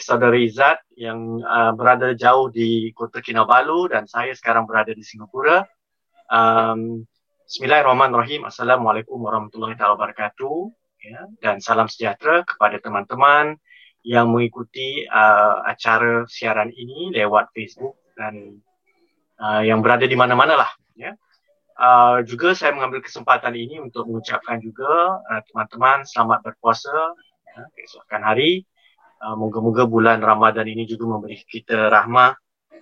saudara Izzat yang uh, berada jauh di Kota Kinabalu dan saya sekarang berada di Singapura. Um, Bismillahirrahmanirrahim. Assalamualaikum warahmatullahi wabarakatuh. Ya, dan salam sejahtera kepada teman-teman yang mengikuti uh, acara siaran ini lewat Facebook dan uh, yang berada di mana-mana lah. Ya. Uh, juga saya mengambil kesempatan ini untuk mengucapkan juga uh, teman-teman selamat berpuasa ya, keesokan hari. Uh, moga-moga bulan Ramadan ini juga memberi kita rahmah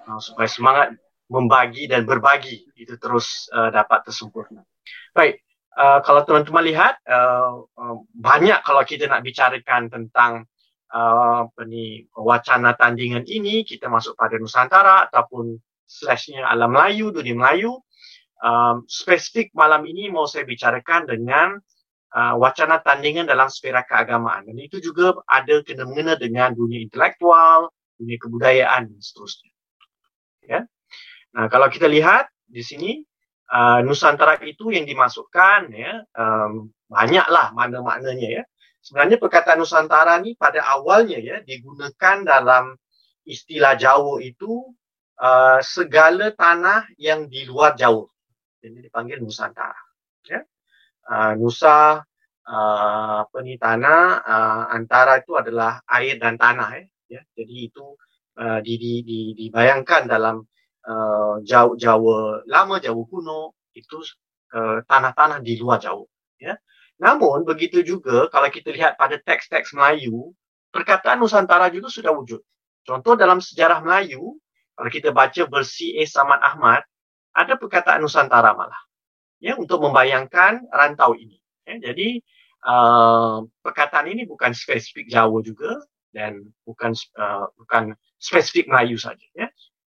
uh, supaya semangat membagi dan berbagi itu terus uh, dapat tersempurna. Baik, uh, kalau teman-teman lihat uh, uh, banyak kalau kita nak bicarakan tentang uh, apa ni wacana tandingan ini kita masuk pada Nusantara ataupun slashnya alam Melayu, dunia Melayu. Um, spesifik malam ini mau saya bicarakan dengan uh, wacana tandingan dalam sfera keagamaan. Dan itu juga ada kena-mengena dengan dunia intelektual, dunia kebudayaan dan seterusnya. Ya. Nah, kalau kita lihat di sini, uh, Nusantara itu yang dimasukkan, ya, um, banyaklah makna-maknanya. Ya. Sebenarnya perkataan Nusantara ni pada awalnya ya digunakan dalam istilah Jawa itu uh, segala tanah yang di luar Jawa. Jadi dipanggil Nusantara. Nusa uh, apa ni tanah uh, antara itu adalah air dan tanah eh ya. Jadi itu uh, di, di, di, dibayangkan dalam uh, Jawa, Jawa lama Jawa kuno itu uh, tanah-tanah di luar Jawa ya. Namun begitu juga kalau kita lihat pada teks-teks Melayu perkataan Nusantara juga sudah wujud. Contoh dalam sejarah Melayu kalau kita baca versi A. Samad Ahmad ada perkataan Nusantara malah ya untuk membayangkan rantau ini. Ya, jadi uh, perkataan ini bukan spesifik Jawa juga dan bukan uh, bukan spesifik Melayu saja. Ya.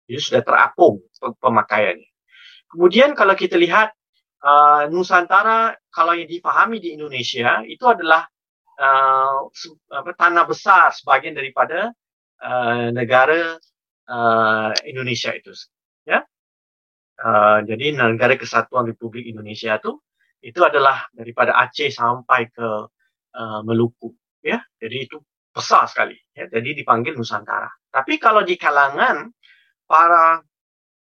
Ini sudah terapung pemakaiannya. Kemudian kalau kita lihat uh, Nusantara, kalau yang dipahami di Indonesia itu adalah uh, tanah besar sebagian daripada uh, negara uh, Indonesia itu. Uh, jadi negara kesatuan Republik Indonesia tu itu adalah daripada Aceh sampai ke uh, Meluku ya. Jadi itu besar sekali ya. Jadi dipanggil Nusantara. Tapi kalau di kalangan para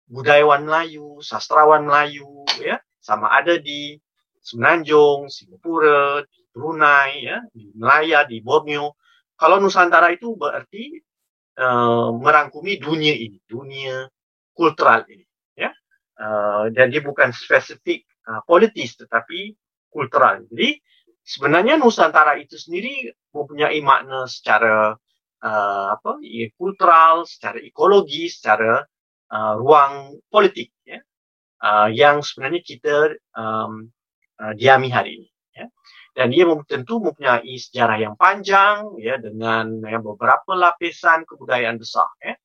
budayawan Melayu sastrawan Melayu ya sama ada di Semenanjung Singapura di Brunei ya di Melaya di Borneo kalau Nusantara itu berarti uh, merangkumi dunia ini dunia kultural ini Uh, dan dia bukan spesifik uh, politis tetapi kultural. Jadi sebenarnya Nusantara itu sendiri mempunyai makna secara uh, apa ya, kultural, secara ekologi, secara uh, ruang politik ya. Uh, yang sebenarnya kita um, uh, diami hari ini ya. Dan dia tentu mempunyai sejarah yang panjang ya dengan ya, beberapa lapisan kebudayaan besar ya.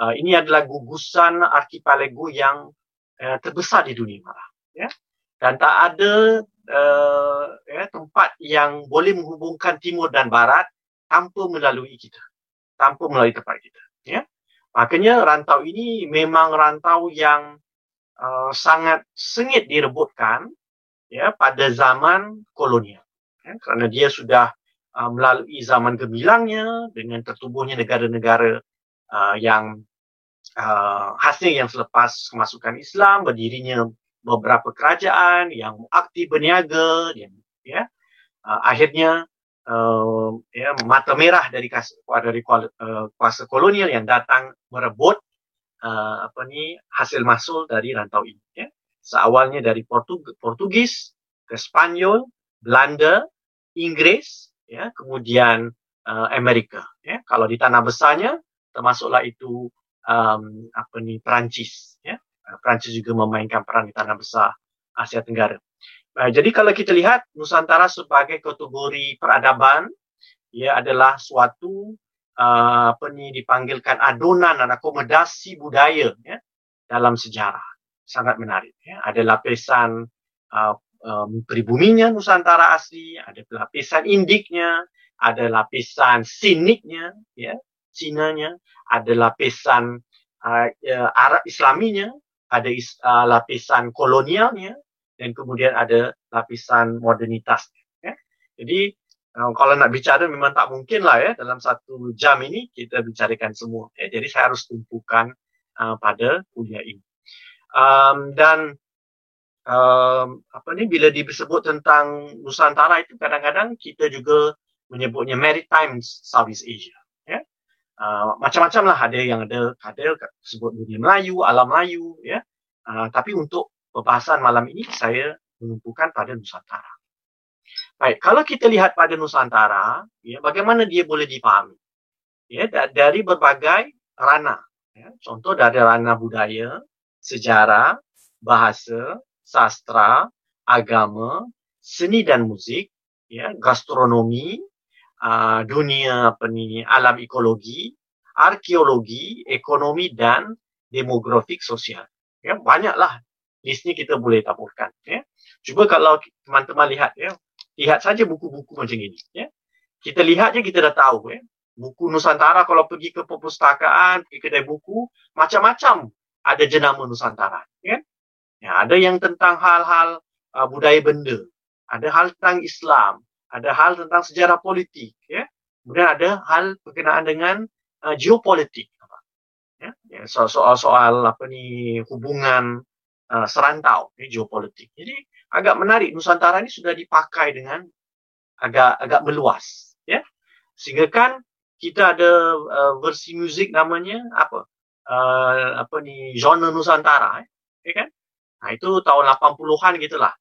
Uh, ini adalah gugusan archipelago yang uh, terbesar di dunia ya. Dan tak ada uh, ya, tempat yang boleh menghubungkan timur dan barat tanpa melalui kita tanpa melalui tempat kita ya. Makanya rantau ini memang rantau yang uh, sangat sengit direbutkan ya pada zaman kolonial ya, kerana dia sudah uh, melalui zaman gemilangnya dengan tertubuhnya negara-negara uh, yang uh, hasil yang selepas kemasukan Islam berdirinya beberapa kerajaan yang aktif berniaga yang ya. Uh, akhirnya uh, ya mata merah dari dari uh, kuasa kolonial yang datang merebut uh, apa ni hasil masul dari rantau ini ya. Seawalnya dari Portug Portugis ke Spanyol Belanda Inggris ya kemudian uh, Amerika ya. Kalau di tanah besarnya termasuklah itu um, apa ni Perancis ya. Uh, Perancis juga memainkan peran di tanah besar Asia Tenggara. Uh, jadi kalau kita lihat Nusantara sebagai kategori peradaban ia adalah suatu uh, apa ni dipanggilkan adonan dan akomodasi budaya ya dalam sejarah. Sangat menarik ya. Ada lapisan uh, um, peribuminya Nusantara asli ada lapisan indiknya ada lapisan siniknya ya Cina-nya, ada lapisan uh, uh, Arab Islaminya, ada is, uh, lapisan kolonialnya, dan kemudian ada lapisan modernitasnya. Ya. Jadi Uh, kalau nak bicara memang tak mungkin lah ya dalam satu jam ini kita bicarakan semua. Ya. Jadi saya harus tumpukan uh, pada kuliah ini. Um, dan um, apa ni bila disebut tentang Nusantara itu kadang-kadang kita juga menyebutnya Maritime Southeast Asia. Uh, macam-macam lah ada yang ada ada sebut dunia Melayu, alam Melayu. Ya. Uh, tapi untuk pembahasan malam ini saya menumpukan pada Nusantara. Baik, kalau kita lihat pada Nusantara, ya, bagaimana dia boleh dipahami? Ya, dari berbagai ranah. Ya. Contoh dari ranah budaya, sejarah, bahasa, sastra, agama, seni dan muzik, ya, gastronomi, dunia apa ni, alam ekologi, arkeologi, ekonomi dan demografik sosial. Ya, banyaklah listnya kita boleh taburkan. Ya. Cuba kalau teman-teman lihat, ya, lihat saja buku-buku macam ini. Ya. Kita lihat je kita dah tahu. Ya. Buku Nusantara kalau pergi ke perpustakaan, pergi kedai buku, macam-macam ada jenama Nusantara. Ya. Ya, ada yang tentang hal-hal uh, budaya benda. Ada hal tentang Islam. Ada hal tentang sejarah politik. Ya. Kemudian ada hal berkenaan dengan uh, geopolitik. Ya. Ya, soal-soal apa ni hubungan uh, serantau, ya, geopolitik. Jadi agak menarik Nusantara ini sudah dipakai dengan agak agak meluas ya sehingga kan kita ada uh, versi muzik namanya apa uh, apa ni genre Nusantara ya kan nah itu tahun 80-an gitulah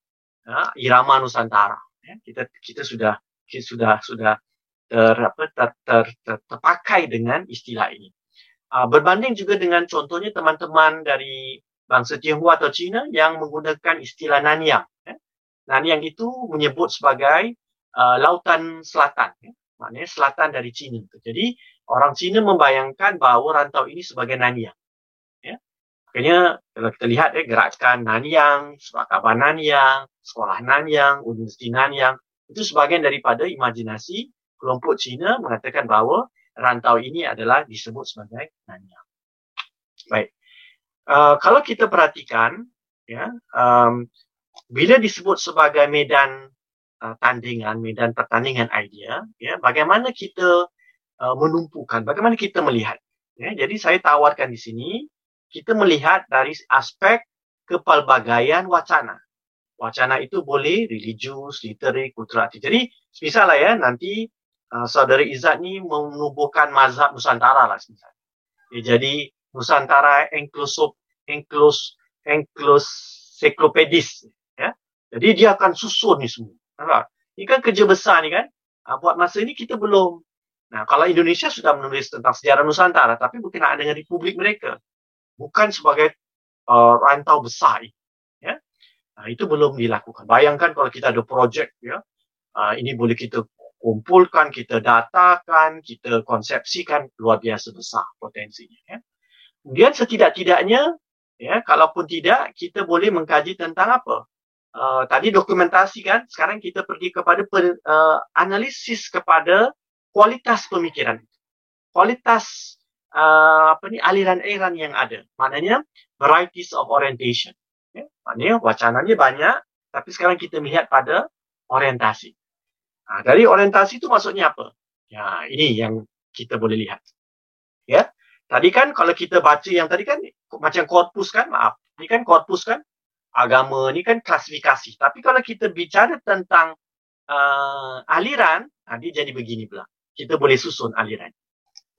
ya, irama Nusantara ya kita kita sudah kita sudah sudah ter, apa, ter, ter, ter, terpakai dengan istilah ini uh, berbanding juga dengan contohnya teman-teman dari bangsa Tionghoa atau Cina yang menggunakan istilah Nanyang Nanyang itu menyebut sebagai uh, lautan selatan. Ya. Maknanya selatan dari China. Jadi orang China membayangkan bahawa rantau ini sebagai Nanyang. Ya. Makanya kalau kita lihat ya, gerakan Nanyang, Surakaba Nanyang, Sekolah Nanyang, Universiti Nanyang, itu sebagian daripada imajinasi kelompok China mengatakan bahawa rantau ini adalah disebut sebagai Nanyang. Baik. Uh, kalau kita perhatikan, ya, um, bila disebut sebagai medan uh, tandingan, medan pertandingan idea, ya, bagaimana kita uh, menumpukan, bagaimana kita melihat. Ya, jadi saya tawarkan di sini, kita melihat dari aspek kepelbagaian wacana. Wacana itu boleh religius, literik, kulturati. Jadi, misalnya ya, nanti uh, saudara Izzat ni menubuhkan mazhab Nusantara lah. Misalnya. Ya, jadi, Nusantara inklusif, inklus, inklus, encyclopedis jadi dia akan susun ni semua. Nampak? Ini kan kerja besar ni kan. Ha, buat masa ini kita belum. Nah, kalau Indonesia sudah menulis tentang sejarah Nusantara, tapi berkenaan dengan republik mereka. Bukan sebagai uh, rantau besar. Ya? Nah, itu belum dilakukan. Bayangkan kalau kita ada projek, ya, uh, ini boleh kita kumpulkan, kita datakan, kita konsepsikan, luar biasa besar potensinya. Ya? Kemudian setidak-tidaknya, ya, kalaupun tidak, kita boleh mengkaji tentang apa? uh, tadi dokumentasi kan sekarang kita pergi kepada per, uh, analisis kepada kualitas pemikiran kualitas uh, apa ni aliran-aliran yang ada maknanya varieties of orientation ya maknanya wacananya banyak tapi sekarang kita melihat pada orientasi nah, dari orientasi itu maksudnya apa ya ini yang kita boleh lihat ya tadi kan kalau kita baca yang tadi kan macam korpus kan maaf ini kan korpus kan agama ni kan klasifikasi. Tapi kalau kita bicara tentang uh, aliran, nah, dia jadi begini pula. Kita boleh susun aliran.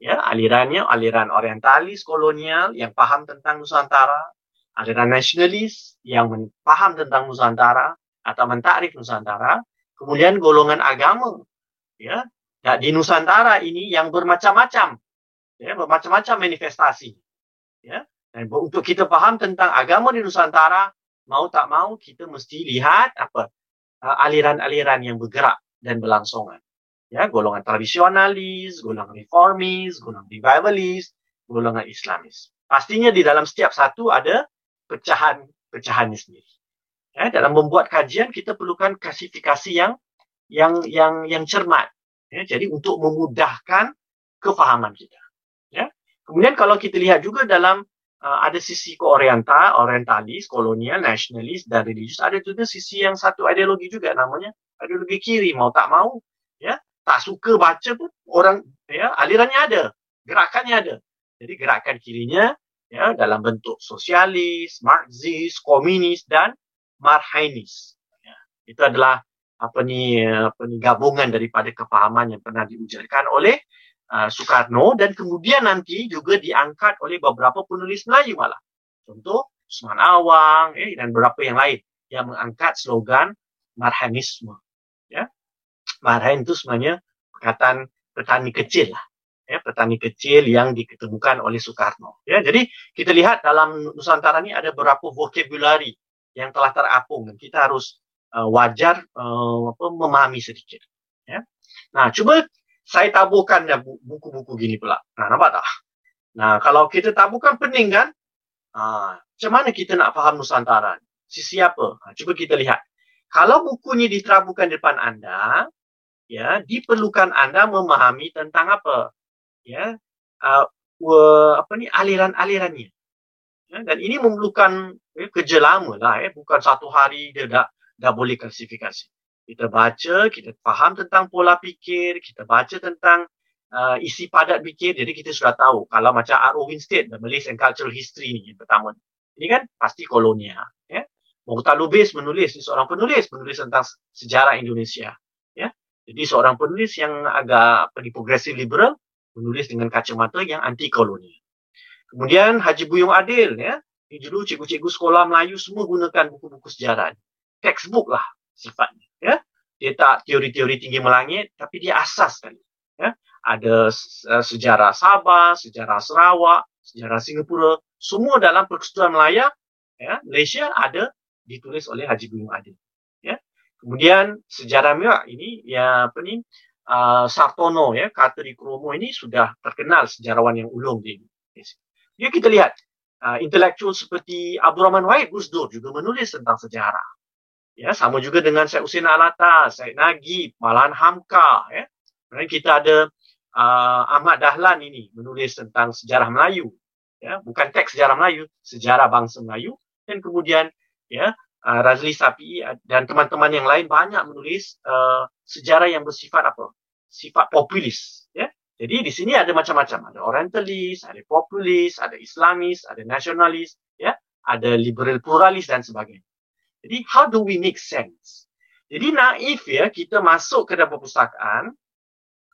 Ya, alirannya aliran orientalis kolonial yang faham tentang Nusantara, aliran nasionalis yang faham tentang Nusantara atau mentakrif Nusantara, kemudian golongan agama. Ya, di Nusantara ini yang bermacam-macam. Ya, bermacam-macam manifestasi. Ya, dan untuk kita faham tentang agama di Nusantara, mau tak mau kita mesti lihat apa uh, aliran-aliran yang bergerak dan berlangsungan. Ya, golongan tradisionalis, golongan reformis, golongan revivalis, golongan islamis. Pastinya di dalam setiap satu ada pecahan-pecahannya sendiri. Ya, dalam membuat kajian kita perlukan klasifikasi yang yang yang yang cermat. Ya, jadi untuk memudahkan kefahaman kita. Ya. Kemudian kalau kita lihat juga dalam uh, ada sisi oriental, orientalis, kolonial, nasionalis dan religius. Ada juga sisi yang satu ideologi juga namanya ideologi kiri mau tak mau, ya tak suka baca pun orang ya alirannya ada, gerakannya ada. Jadi gerakan kirinya ya dalam bentuk sosialis, marxis, komunis dan marhainis. Ya, itu adalah apa ni apa ni gabungan daripada kefahaman yang pernah diujarkan oleh uh, Soekarno dan kemudian nanti juga diangkat oleh beberapa penulis Melayu malah. Contoh Usman Awang eh, dan beberapa yang lain yang mengangkat slogan marhainisme. Ya. Marhain itu sebenarnya perkataan petani kecil lah ya, petani kecil yang diketemukan oleh Soekarno. Ya, jadi kita lihat dalam Nusantara ini ada beberapa vocabulary yang telah terapung dan kita harus uh, wajar uh, apa, memahami sedikit. Ya. Nah, cuba saya taburkan ya buku-buku gini pula. Nah, nampak tak? Nah, kalau kita taburkan pening kan? Ha, macam mana kita nak faham Nusantara? Si siapa? Ha, cuba kita lihat. Kalau bukunya diterabungkan di depan anda, ya, diperlukan anda memahami tentang apa? Ya. Uh, apa ni aliran-alirannya. Ya, dan ini memerlukan ya, kerja lama lah ya. Bukan satu hari dia dah dah boleh klasifikasi. Kita baca kita faham tentang pola fikir kita baca tentang uh, isi padat fikir. Jadi kita sudah tahu kalau macam R.O. Winstead the Malaysia and Cultural History ni yang pertama ini kan pasti kolonial ya. Mukhtar Lubis menulis ni seorang penulis menulis tentang sejarah Indonesia ya. Jadi seorang penulis yang agak apa progressive liberal menulis dengan kacamata yang anti kolonial. Kemudian Haji Buyung Adil ya, ini dulu cikgu-cikgu sekolah Melayu semua gunakan buku-buku sejarah. Textbook lah sifatnya ya. Dia tak teori-teori tinggi melangit tapi dia asas kan. Ya. Ada uh, sejarah Sabah, sejarah Sarawak, sejarah Singapura, semua dalam Persekutuan Melaya ya, Malaysia ada ditulis oleh Haji Buyung Adil. Ya. Kemudian sejarah Melayu ini ya apa ni uh, Sartono ya Karteri Kromo ini sudah terkenal sejarawan yang ulung di Indonesia. Jadi kita lihat uh, intelektual seperti Abdul Rahman Wahid Gusdur juga menulis tentang sejarah. Ya, sama juga dengan Syed Hussein Alata, Syed Nagib, Malahan Hamka ya. Kemudian kita ada uh, Ahmad Dahlan ini menulis tentang sejarah Melayu. Ya, bukan teks sejarah Melayu, sejarah bangsa Melayu dan kemudian ya uh, Razli Sapi dan teman-teman yang lain banyak menulis uh, sejarah yang bersifat apa? Sifat populis ya. Jadi di sini ada macam-macam. Ada orientalis ada populis ada islamis ada nasionalis ya. Ada liberal pluralis dan sebagainya. Jadi how do we make sense? Jadi naif ya kita masuk ke dalam perpustakaan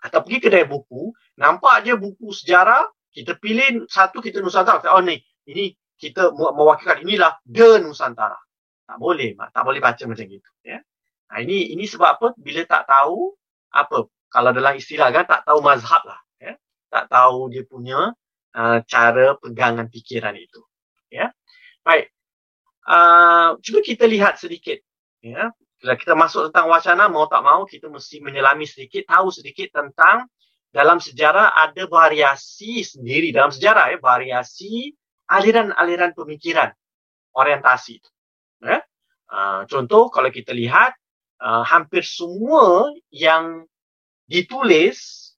atau pergi kedai buku nampak aja buku sejarah kita pilih satu kita nusantara. Oh ni ini kita mewakilkan inilah the nusantara. Tak boleh tak boleh baca macam gitu ya. Nah, ini ini sebab apa? Bila tak tahu apa kalau dalam istilah kan tak tahu mazhab lah ya. Tak tahu dia punya uh, cara pegangan fikiran itu ya. Baik. Uh, cuba kita lihat sedikit ya. Bila kita masuk tentang wacana mau tak mau kita mesti menyelami sedikit tahu sedikit tentang dalam sejarah ada variasi sendiri dalam sejarah ya variasi aliran-aliran pemikiran orientasi itu ya. Uh, contoh kalau kita lihat uh, hampir semua yang ditulis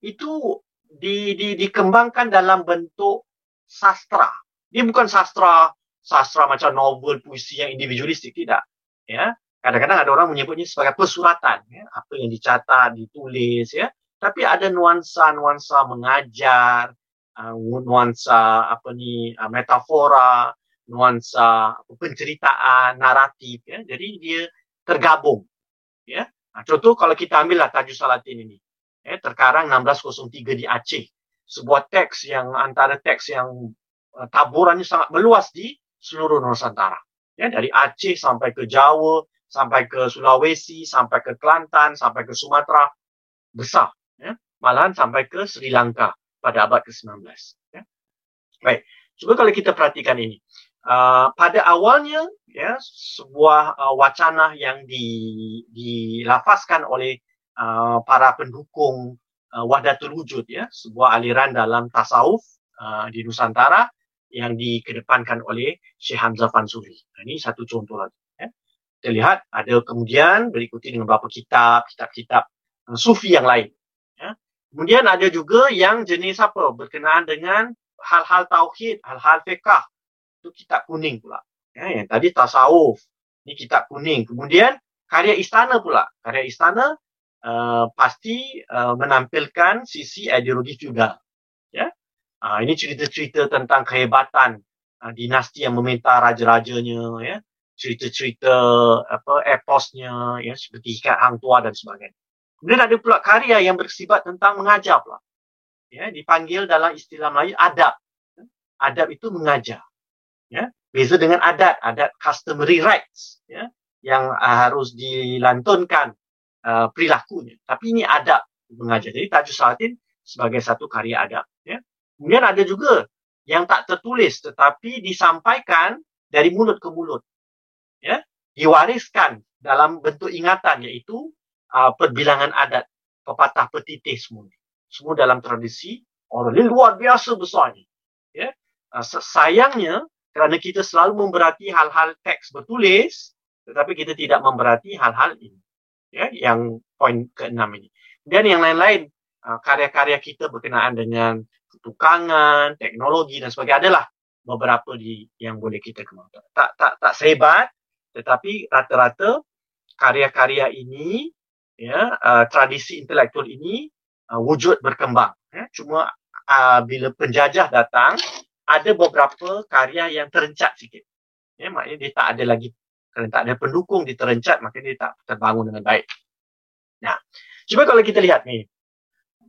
itu di, di, dikembangkan dalam bentuk sastra. Dia bukan sastra sastra macam novel puisi yang individualistik tidak. Ya, kadang-kadang ada orang menyebutnya sebagai pesuratan. Ya, apa yang dicatat, ditulis. Ya, tapi ada nuansa-nuansa mengajar, uh, nuansa apa ni uh, metafora, nuansa penceritaan, naratif. Ya, jadi dia tergabung. Ya, contoh kalau kita ambillah Tajus Salatin ini. Eh, terkarang 1603 di Aceh. Sebuah teks yang antara teks yang uh, taburannya sangat meluas di seluruh Nusantara. Ya, dari Aceh sampai ke Jawa, sampai ke Sulawesi, sampai ke Kelantan, sampai ke Sumatera. Besar. Ya. Malahan sampai ke Sri Lanka pada abad ke-19. Ya. Baik, cuba kalau kita perhatikan ini. Uh, pada awalnya ya sebuah uh, wacana yang di, dilafazkan oleh uh, para pendukung uh, Wahdatul Wujud ya sebuah aliran dalam tasawuf uh, di Nusantara yang dikedepankan oleh Syekh Hamzah Fansuri. Ini satu contoh lagi ya. Kita lihat ada kemudian berikuti dengan beberapa kitab kitab-kitab uh, sufi yang lain ya. Kemudian ada juga yang jenis apa berkenaan dengan hal-hal tauhid, hal-hal fiqh itu kitab kuning pula. Ya, yang tadi tasawuf. Ini kitab kuning. Kemudian karya istana pula. Karya istana uh, pasti uh, menampilkan sisi ideologi feudal. Ya, uh, ini cerita-cerita tentang kehebatan uh, dinasti yang meminta raja-rajanya, ya, cerita-cerita apa eposnya, ya, seperti ikat hang tua dan sebagainya. Kemudian ada pula karya yang bersifat tentang mengajar pula. Ya, dipanggil dalam istilah Melayu adab. Adab itu mengajar. Ya, beza dengan adat, adat customary rights. Ya, yang uh, harus dilantunkan uh, perilakunya. Tapi ini adab mengajar. Jadi Tajuk Salatin sebagai satu karya adab. Ya. Kemudian ada juga yang tak tertulis tetapi disampaikan dari mulut ke mulut. Ya. Diwariskan dalam bentuk ingatan iaitu uh, perbilangan adat, pepatah petitih semua. Semua dalam tradisi orang ini luar biasa besarnya. Ya. Uh, sayangnya kerana kita selalu memberati hal-hal teks bertulis, tetapi kita tidak memberati hal-hal ini. Ya, yang poin keenam ini. Dan yang lain-lain, uh, karya-karya kita berkenaan dengan ketukangan, teknologi dan sebagainya adalah beberapa di yang boleh kita kembangkan. Tak tak tak sehebat, tetapi rata-rata karya-karya ini, ya, uh, tradisi intelektual ini uh, wujud berkembang. Ya. Cuma uh, bila penjajah datang, ada beberapa karya yang terencat sikit. Ya, maknanya dia tak ada lagi kerana tak ada pendukung di terencat maka dia tak terbangun dengan baik. Nah, cuba kalau kita lihat ni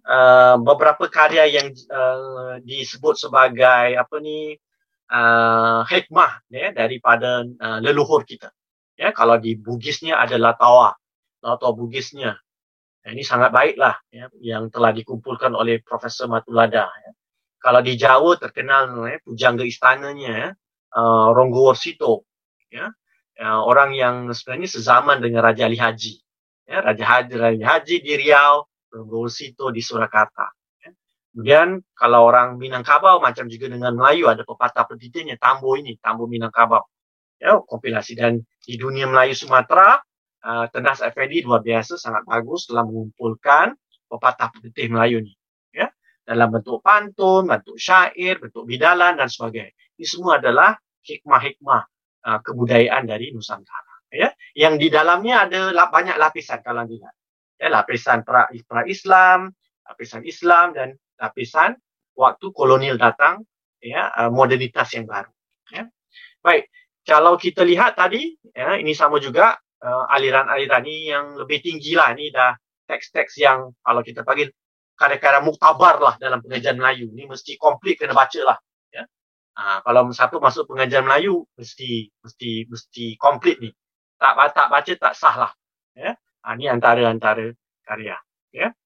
uh, beberapa karya yang uh, disebut sebagai apa ni uh, hikmah ya daripada uh, leluhur kita. Ya, kalau di Bugisnya ada Latawa, Latawa Bugisnya. Ya, ini sangat baiklah ya, yang telah dikumpulkan oleh Profesor Matulada. Ya. Kalau di Jawa terkenal ya, pujangga istananya ya, uh, Ronggo Warsito. Ya, uh, orang yang sebenarnya sezaman dengan Raja Ali Haji. Ya, Raja Haji, Raja Haji di Riau, Sito di Surakarta. Ya. Kemudian kalau orang Minangkabau macam juga dengan Melayu ada pepatah petitanya Tambo ini, Tambo Minangkabau. Ya, kompilasi dan di dunia Melayu Sumatera, uh, Tenas Effendi luar biasa sangat bagus telah mengumpulkan pepatah petitih Melayu ini. Dalam bentuk pantun, bentuk syair, bentuk bidalan dan sebagainya. Ini semua adalah hikmah-hikmah uh, kebudayaan dari Nusantara. Ya, yang di dalamnya ada banyak lapisan kalau lihat. Ya, lapisan pra Islam, lapisan Islam dan lapisan waktu kolonial datang, ya, uh, modernitas yang baru. Ya. Baik, kalau kita lihat tadi, ya, ini sama juga uh, aliran-aliran ini yang lebih tinggi lah. Ini dah teks-teks yang kalau kita panggil karya-karya muktabar lah dalam pengajian Melayu. Ini mesti komplit kena baca lah. Ha, kalau satu masuk pengajian Melayu mesti mesti mesti komplit ni. Tak tak baca tak sah lah. Ya. Ha, ni antara-antara karya. Ya.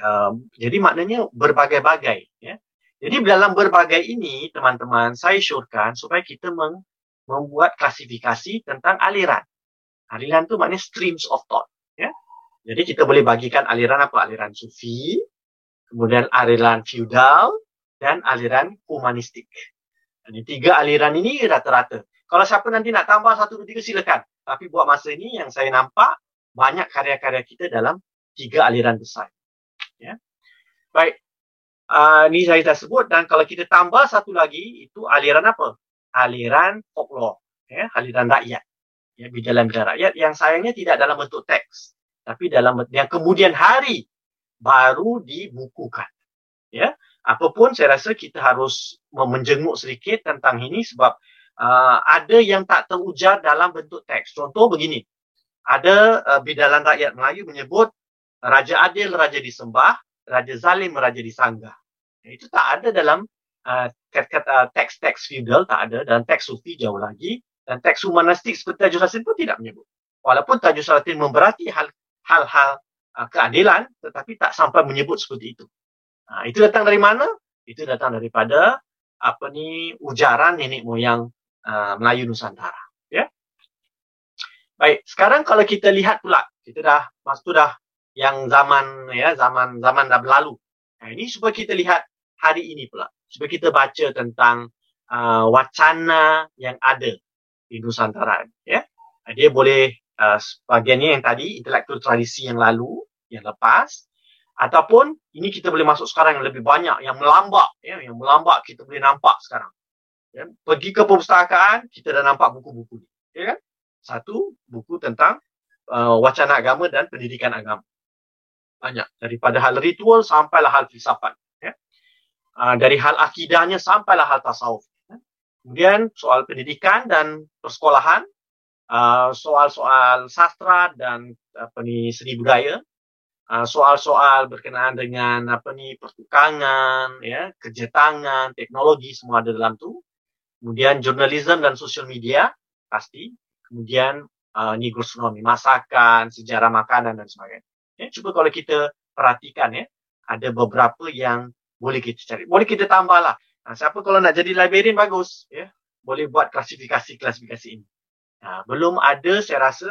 Um, jadi maknanya berbagai-bagai. Ya. Jadi dalam berbagai ini teman-teman saya syorkan supaya kita meng, membuat klasifikasi tentang aliran. Aliran tu maknanya streams of thought. Ya. Jadi kita boleh bagikan aliran apa? Aliran sufi, kemudian aliran feudal dan aliran humanistik. Ini tiga aliran ini rata-rata. Kalau siapa nanti nak tambah satu, dua, tiga silakan. Tapi buat masa ini yang saya nampak banyak karya-karya kita dalam tiga aliran besar. Ya. Baik. Uh, ini saya dah sebut dan kalau kita tambah satu lagi itu aliran apa? Aliran folklore. Ya, aliran rakyat. Ya, bidalan-bidalan rakyat yang sayangnya tidak dalam bentuk teks. Tapi dalam yang kemudian hari baru dibukukan. Ya, apapun saya rasa kita harus menjenguk sedikit tentang ini sebab uh, ada yang tak terujar dalam bentuk teks. Contoh begini. Ada uh, bidalan rakyat Melayu menyebut Raja Adil, Raja disembah, Raja Zalim, Raja disanggah. Itu tak ada dalam uh, teks-teks feudal, tak ada. Dan teks sufi jauh lagi. Dan teks humanistik seperti Tajus Salatin pun tidak menyebut. Walaupun Tajus Salatin memberati hal-hal uh, keadilan, tetapi tak sampai menyebut seperti itu. Ha, itu datang dari mana? Itu datang daripada apa ni ujaran nenek moyang uh, Melayu Nusantara. Ya. Baik, sekarang kalau kita lihat pula, kita dah waktu dah yang zaman ya zaman zaman dah berlalu. Nah, ini supaya kita lihat hari ini pula, supaya kita baca tentang uh, wacana yang ada di Nusantara. Ya, dia boleh uh, sebagiannya yang tadi intelektual tradisi yang lalu, yang lepas, ataupun ini kita boleh masuk sekarang yang lebih banyak yang melambak ya yang melambak kita boleh nampak sekarang ya pergi ke perpustakaan kita dah nampak buku-buku ni ya kan satu buku tentang uh, wacana agama dan pendidikan agama banyak daripada hal ritual sampailah hal filsafat ya. Uh, dari hal akidahnya sampailah hal tasawuf ya. kemudian soal pendidikan dan persekolahan uh, soal-soal sastra dan apa ni seni budaya uh, soal-soal berkenaan dengan apa ni pertukangan ya kerja tangan teknologi semua ada dalam tu kemudian jurnalisme dan social media pasti kemudian uh, ni gastronomi masakan sejarah makanan dan sebagainya Ya, cuba kalau kita perhatikan ya, ada beberapa yang boleh kita cari. Boleh kita tambah lah. Nah, siapa kalau nak jadi librarian bagus, ya, boleh buat klasifikasi-klasifikasi ini. Nah, belum ada saya rasa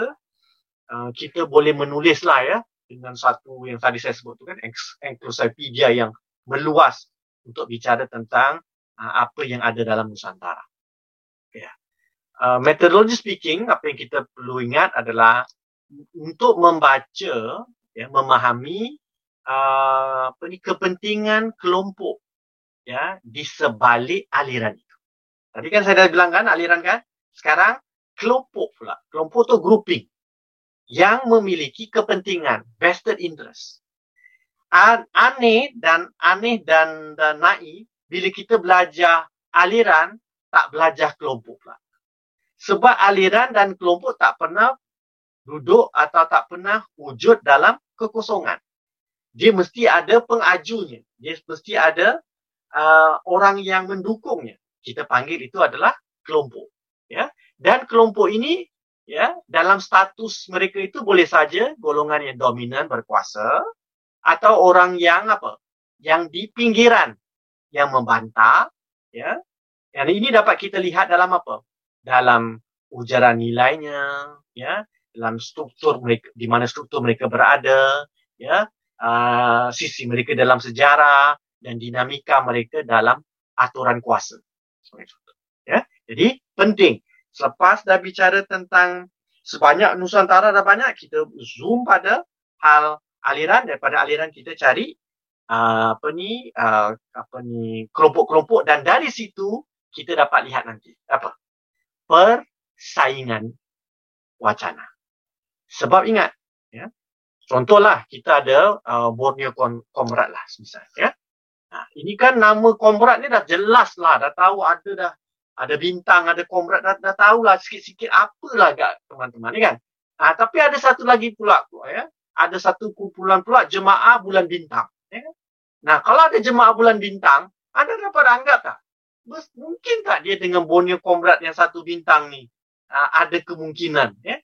uh, kita boleh menulis lah ya dengan satu yang tadi saya sebut tu kan encyclopedia yang meluas untuk bicara tentang uh, apa yang ada dalam Nusantara. Ya. Uh, methodology speaking, apa yang kita perlu ingat adalah untuk membaca ya memahami uh, apa ni kepentingan kelompok ya di sebalik aliran itu. Tadi kan saya dah bilang kan aliran kan? Sekarang kelompok pula. Kelompok tu grouping yang memiliki kepentingan vested interest. Aneh dan aneh dan dan naif bila kita belajar aliran tak belajar kelompok pula. Sebab aliran dan kelompok tak pernah duduk atau tak pernah wujud dalam kekosongan. Dia mesti ada pengajunya. Dia mesti ada uh, orang yang mendukungnya. Kita panggil itu adalah kelompok. Dan kelompok ini ya dalam status mereka itu boleh saja golongan yang dominan berkuasa atau orang yang apa? Yang di pinggiran yang membantah ya. Dan ini dapat kita lihat dalam apa? Dalam ujaran nilainya ya, dalam struktur mereka di mana struktur mereka berada ya uh, sisi mereka dalam sejarah dan dinamika mereka dalam aturan kuasa ya jadi penting selepas dah bicara tentang sebanyak nusantara dah banyak kita zoom pada hal aliran daripada aliran kita cari uh, apa ni uh, apa ni kelompok-kelompok dan dari situ kita dapat lihat nanti apa persaingan wacana sebab ingat, ya, contohlah kita ada uh, Borneo Comrade lah misalnya. Ya. Nah, ini kan nama Comrade ni dah jelas lah, dah tahu ada dah ada bintang, ada Comrade, dah, dah tahu lah sikit-sikit apalah agak teman-teman ni kan. Nah, tapi ada satu lagi pula, ya. ada satu kumpulan pula jemaah bulan bintang. Ya. Nah, kalau ada jemaah bulan bintang, anda dapat anggap tak? Mungkin tak dia dengan Borneo Comrade yang satu bintang ni uh, ada kemungkinan. Ya?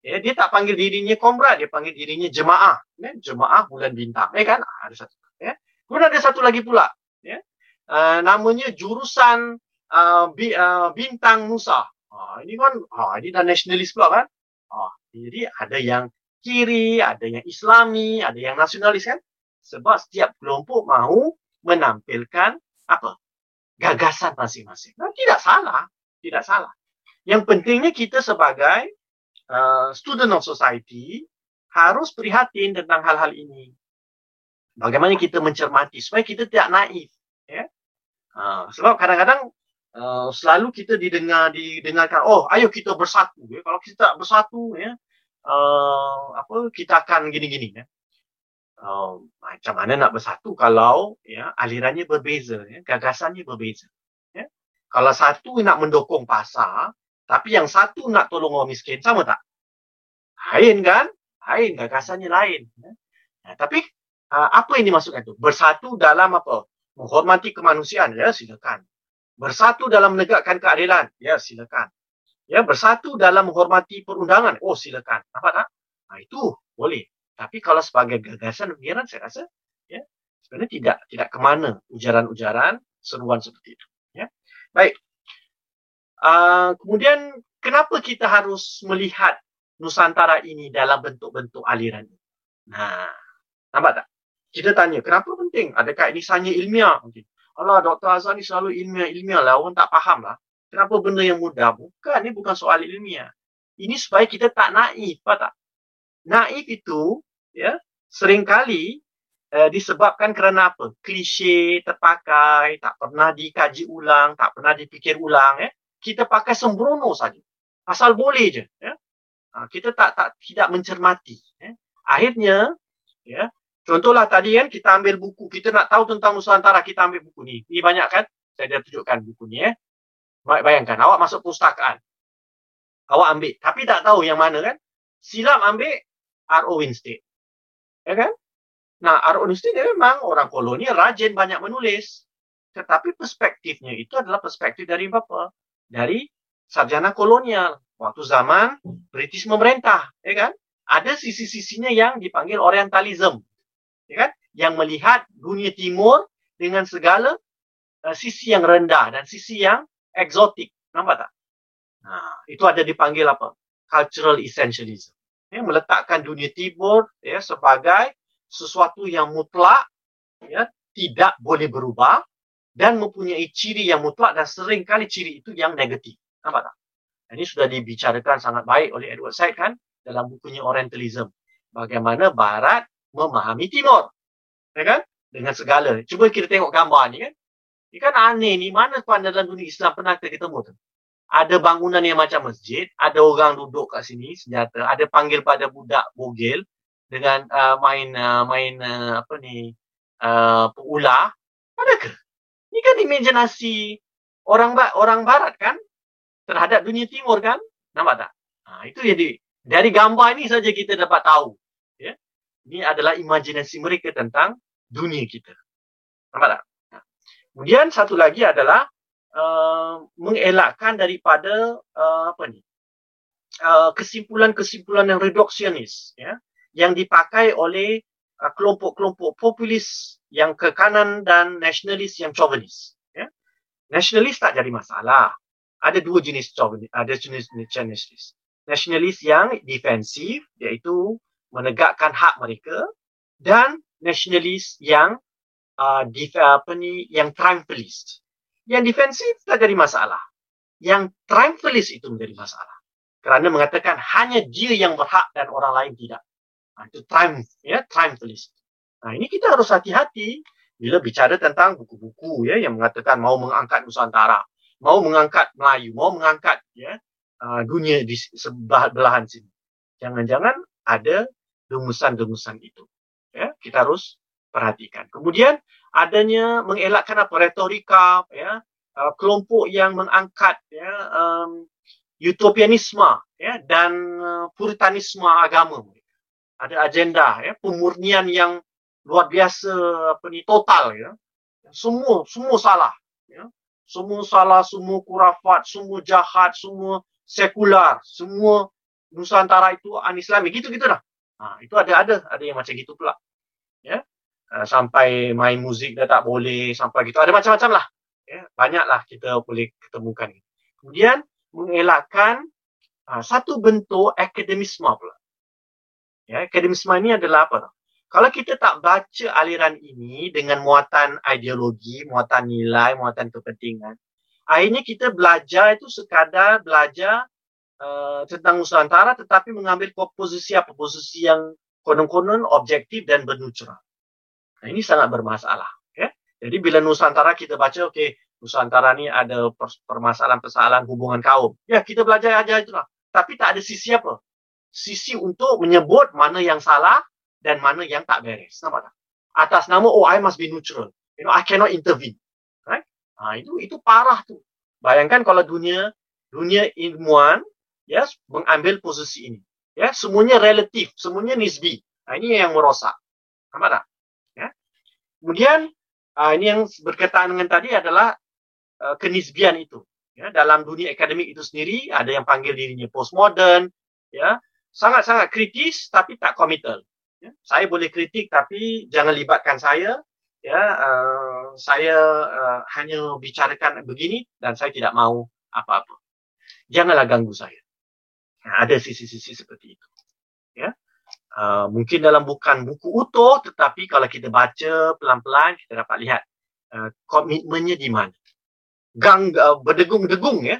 Ya, dia tak panggil dirinya komrad, dia panggil dirinya jemaah. Ya, jemaah bulan bintang. Ya kan? Ah, ada satu. Ya. Kemudian ada satu lagi pula. Ya. Uh, namanya jurusan bi, uh, bintang Musa. Uh, ini kan, uh, ini dah nasionalis pula kan? Uh, jadi ada yang kiri, ada yang islami, ada yang nasionalis kan? Sebab setiap kelompok mahu menampilkan apa? Gagasan masing-masing. Nah, tidak salah. Tidak salah. Yang pentingnya kita sebagai Uh, student of society harus prihatin tentang hal-hal ini. Bagaimana kita mencermati supaya kita tidak naif. Ya? Uh, sebab kadang-kadang uh, selalu kita didengar didengarkan, oh ayo kita bersatu. Ya? Kalau kita tak bersatu, ya, uh, apa kita akan gini-gini. Ya? Uh, macam mana nak bersatu kalau ya, alirannya berbeza, ya? gagasannya berbeza. Ya? Kalau satu nak mendukung pasar, tapi yang satu nak tolong orang miskin, sama tak? Lain kan? Lain, gagasannya lain. Ya, tapi uh, apa yang dimaksudkan itu? Bersatu dalam apa? Menghormati kemanusiaan, ya silakan. Bersatu dalam menegakkan keadilan, ya silakan. Ya, bersatu dalam menghormati perundangan, oh silakan. Apa tak? Nah, itu boleh. Tapi kalau sebagai gagasan pemikiran, saya rasa ya, sebenarnya tidak tidak kemana ujaran-ujaran seruan seperti itu. Ya. Baik, Uh, kemudian kenapa kita harus melihat Nusantara ini dalam bentuk-bentuk aliran ini? Nah, nampak tak? Kita tanya, kenapa penting? Adakah ini sanya ilmiah? Okay. Allah, Dr. Azhar ni selalu ilmiah-ilmiah lah. Orang tak faham lah. Kenapa benda yang mudah? Bukan, ini bukan soal ilmiah. Ini supaya kita tak naif, apa tak? Naif itu, ya, seringkali eh, disebabkan kerana apa? Klise, terpakai, tak pernah dikaji ulang, tak pernah dipikir ulang, ya kita pakai sembrono saja. Asal boleh je. Ya? Ha, kita tak tak tidak mencermati. Ya? Akhirnya, ya, Contohlah tadi kan kita ambil buku, kita nak tahu tentang Nusantara, kita ambil buku ni. Ini banyak kan? Saya dah tunjukkan buku ni eh. Bayangkan, awak masuk pustakaan. Awak ambil, tapi tak tahu yang mana kan? Silap ambil R.O. Winstead. Ya kan? Nah, R.O. Winstead dia memang orang koloni, rajin banyak menulis. Tetapi perspektifnya itu adalah perspektif dari apa? Dari sarjana kolonial. Waktu zaman British memerintah. Ya kan? Ada sisi-sisinya yang dipanggil Orientalism ya kan? yang melihat dunia timur dengan segala uh, sisi yang rendah dan sisi yang eksotik. Nampak tak? Nah, itu ada dipanggil apa? Cultural essentialism. Ya, meletakkan dunia timur ya, sebagai sesuatu yang mutlak, ya, tidak boleh berubah dan mempunyai ciri yang mutlak dan sering kali ciri itu yang negatif. Nampak tak? Ini sudah dibicarakan sangat baik oleh Edward Said kan dalam bukunya Orientalism. Bagaimana Barat memahami timur. Ya kan? Dengan segala. Cuba kita tengok gambar ni kan. Ini kan aneh ni. Mana tuan dalam dunia Islam pernah kita ketemu tu? Ada bangunan yang macam masjid. Ada orang duduk kat sini senjata. Ada panggil pada budak bogel. Dengan uh, main uh, main uh, apa ni. Uh, ular. Adakah? Ini kan imajinasi orang orang barat kan? Terhadap dunia timur kan? Nampak tak? Ha, itu jadi dari gambar ini saja kita dapat tahu ini adalah imajinasi mereka tentang dunia kita. Nampak tak? Kemudian satu lagi adalah uh, mengelakkan daripada uh, apa ni? Uh, kesimpulan-kesimpulan yang reduksionis ya yang dipakai oleh uh, kelompok-kelompok populis yang ke kanan dan nasionalis yang chauvinis ya nasionalis tak jadi masalah ada dua jenis chauvinis ada jenis nasionalis nasionalis yang defensif iaitu menegakkan hak mereka dan nasionalis yang uh, dif, apa ni yang triumphalist. Yang defensif tak jadi masalah. Yang triumphalist itu menjadi masalah. Kerana mengatakan hanya dia yang berhak dan orang lain tidak. Nah, itu triumph, ya, triumphalist. Nah, ini kita harus hati-hati bila bicara tentang buku-buku ya yang mengatakan mau mengangkat Nusantara, mau mengangkat Melayu, mau mengangkat ya uh, dunia di sebelah belahan sini. Jangan-jangan ada rumusan-rumusan itu. Ya, kita harus perhatikan. Kemudian adanya mengelakkan apa retorika ya uh, kelompok yang mengangkat ya um, utopianisme ya dan uh, puritanisme agama Ada agenda ya pemurnian yang luar biasa apa ni total ya. Semua semua salah ya. Semua salah, semua kurafat, semua jahat, semua sekular, semua Nusantara itu an-Islami. Gitu-gitu dah. Ha, itu ada ada ada yang macam gitu pula. Ya. Uh, sampai main muzik dah tak boleh sampai gitu. Ada macam-macam lah. Ya. Banyaklah kita boleh ketemukan. Kemudian mengelakkan uh, satu bentuk akademisme pula. Ya, akademisme ini adalah apa? Kalau kita tak baca aliran ini dengan muatan ideologi, muatan nilai, muatan kepentingan, akhirnya kita belajar itu sekadar belajar Uh, tentang Nusantara tetapi mengambil posisi apa posisi yang konon-konon objektif dan berneutral. Nah, ini sangat bermasalah. Ya? Jadi bila Nusantara kita baca, okey, Nusantara ni ada permasalahan-permasalahan hubungan kaum. Ya, kita belajar aja itulah. Tapi tak ada sisi apa? Sisi untuk menyebut mana yang salah dan mana yang tak beres. Nampak tak? Atas nama, oh, I must be neutral. You know, I cannot intervene. Right? Ha, itu itu parah tu. Bayangkan kalau dunia dunia ilmuwan ya mengambil posisi ini ya. Semuanya relatif semuanya nisbi. Nah, ini yang merosak. Nampak tak? Ya. Kemudian uh, ini yang berkaitan dengan tadi adalah uh, kenisbian itu ya. Dalam dunia akademik itu sendiri ada yang panggil dirinya postmodern ya. Sangat-sangat kritis tapi tak komital ya. saya boleh kritik tapi jangan libatkan saya ya. Uh, saya uh, hanya bicarakan begini dan saya tidak mau apa-apa. Janganlah ganggu saya ada sisi-sisi seperti itu. Ya. Uh, mungkin dalam bukan buku utuh tetapi kalau kita baca pelan-pelan kita dapat lihat uh, komitmennya di mana. Gang uh, berdegung-degung ya.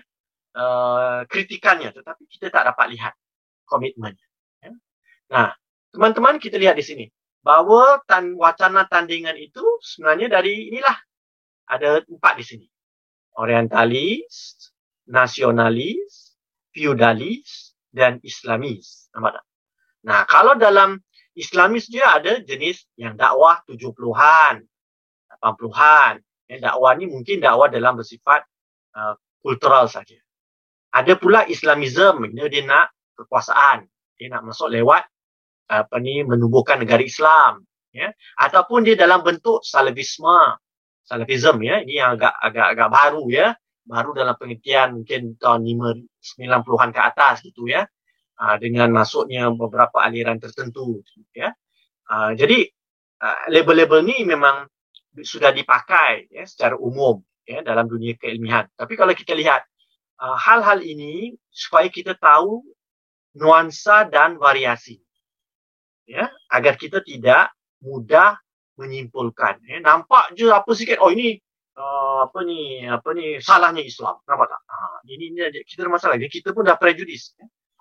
Uh, kritikannya tetapi kita tak dapat lihat komitmennya. Ya. Nah, teman-teman kita lihat di sini bahawa tan wacana tandingan itu sebenarnya dari inilah ada empat di sini. Orientalis, nasionalis, feudalis, dan Islamis. Nampak tak? Nah, kalau dalam Islamis juga ada jenis yang dakwah 70-an, 80-an. Ya, dakwah ni mungkin dakwah dalam bersifat uh, kultural saja. Ada pula Islamism, dia, dia nak kekuasaan. Dia nak masuk lewat apa ni menubuhkan negara Islam ya ataupun dia dalam bentuk salafisme salafism ya ini yang agak agak agak baru ya baru dalam pengertian mungkin tahun 90-an ke atas gitu ya. Uh, dengan masuknya beberapa aliran tertentu ya. Uh, jadi uh, label-label ni memang sudah dipakai ya secara umum ya dalam dunia keilmian tapi kalau kita lihat hal-hal ini supaya kita tahu nuansa dan variasi ya agar kita tidak mudah menyimpulkan ya. Nampak je apa sikit oh ini apa ni apa ni salahnya Islam nampak tak ha, ini, ini kita ada masalah kita pun dah prejudis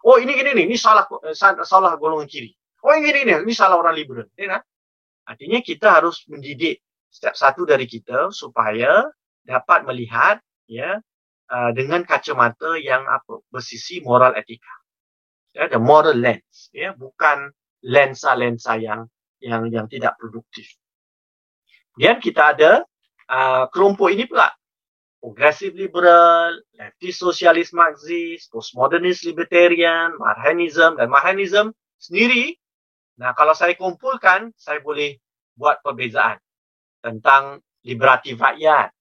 oh ini gini ni ini salah salah golongan kiri oh ini gini ni ini salah orang liberal ya kan artinya kita harus mendidik setiap satu dari kita supaya dapat melihat ya. uh, dengan kacamata yang apa? bersisi moral etika. Ya the moral lens ya. Bukan lensa-lensa yang yang yang tidak produktif. Kemudian kita ada uh, kelompok ini pula. Progressive liberal, leftist socialist marxist, postmodernist libertarian, marhanism dan marhanism sendiri. Nah, kalau saya kumpulkan, saya boleh buat perbezaan tentang liberatif rakyat,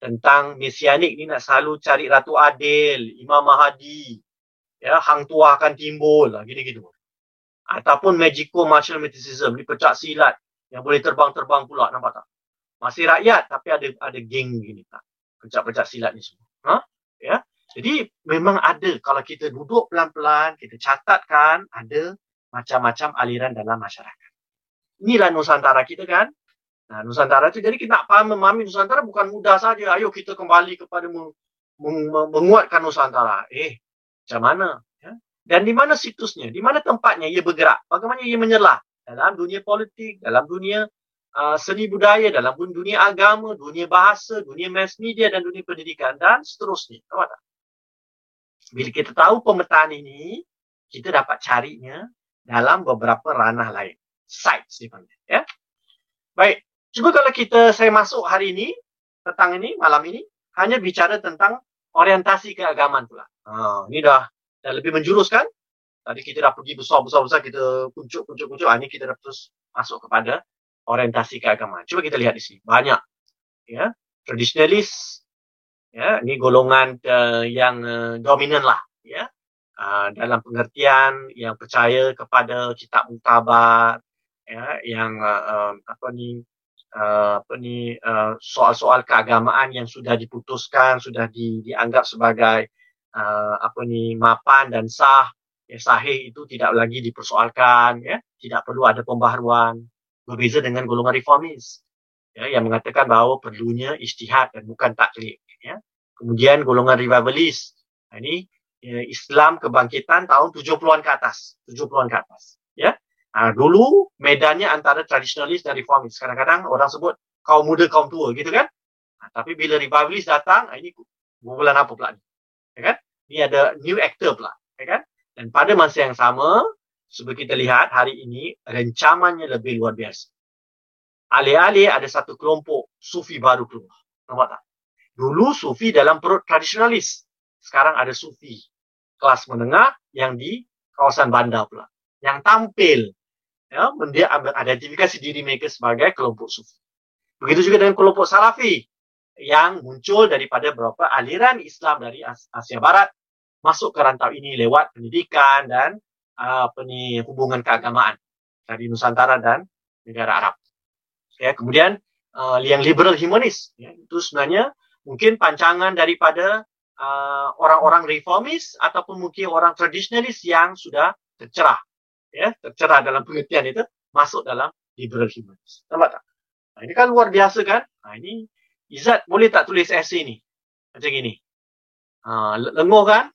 tentang mesianik ni nak selalu cari Ratu Adil, Imam Mahdi, ya, hang tua akan timbul, lah, gini-gitu ataupun magical martial mysticism ni pecah silat yang boleh terbang-terbang pula nampak tak masih rakyat tapi ada ada geng gini tak pecah-pecah silat ni semua. Ha? Ya? Jadi memang ada. Kalau kita duduk pelan-pelan kita catatkan ada macam-macam aliran dalam masyarakat. Inilah nusantara kita kan? Nah nusantara tu jadi kita nak faham memahami nusantara bukan mudah saja. Ayo kita kembali kepada menguatkan nusantara. Eh macam mana? Dan di mana situsnya, di mana tempatnya? Ia bergerak, bagaimana ia menyelah? Dalam dunia politik, dalam dunia uh, seni budaya, dalam dunia agama, dunia bahasa, dunia mass media dan dunia pendidikan dan seterusnya. Tahu tak? Bila kita tahu pemetaan ini, kita dapat carinya dalam beberapa ranah lain. Sites dipanggil. Ya? Baik, cuba kalau kita saya masuk hari ini, petang ini, malam ini, hanya bicara tentang orientasi keagamaan pula. Ha, ini dah dan lebih menjurus kan tadi kita dah pergi besar-besar-besar kita kuncup-kuncup-kuncup ini kita dah terus masuk kepada orientasi keagamaan cuba kita lihat di sini. Banyak. Ya. Tradisionalis ya ini golongan uh, yang uh, dominan lah ya. Uh, dalam pengertian yang percaya kepada kitab mutabat ya yang uh, uh, apa ni uh, apa ni uh, soal-soal keagamaan yang sudah diputuskan sudah di, dianggap sebagai uh, apa ni mapan dan sah ya, sahih itu tidak lagi dipersoalkan ya. Tidak perlu ada pembaharuan berbeza dengan golongan reformis. Ya yang mengatakan bahawa perlunya ijtihad dan bukan taklid ya. Kemudian golongan revivalist. Nah, ini ya, Islam kebangkitan tahun 70-an ke atas 70-an ke atas ya. Nah, dulu medannya antara tradisionalis dan reformis. Kadang-kadang orang sebut kaum muda kaum tua gitu kan? Nah, tapi bila revivalist datang ini bulan apa pula ni? Ya kan? Ini ada new actor pula, ya kan? Dan pada masa yang sama, seperti kita lihat hari ini, rencamannya lebih luar biasa. Alih-alih ada satu kelompok sufi baru keluar. Nampak tak? Dulu sufi dalam perut tradisionalis. Sekarang ada sufi kelas menengah yang di kawasan bandar pula. Yang tampil. Ya, dia identifikasi diri mereka sebagai kelompok sufi. Begitu juga dengan kelompok salafi yang muncul daripada beberapa aliran Islam dari Asia Barat masuk ke rantau ini lewat pendidikan dan apa ni hubungan keagamaan dari Nusantara dan negara Arab. Ya, kemudian uh, yang liberal humanis ya, itu sebenarnya mungkin pancangan daripada uh, orang-orang reformis ataupun mungkin orang tradisionalis yang sudah tercerah ya tercerah dalam pengertian itu masuk dalam liberal humanis. Nampak tak? Nah, ini kan luar biasa kan? Nah, ini Izzat boleh tak tulis esay ni? Macam gini. Ha, lenguh kan?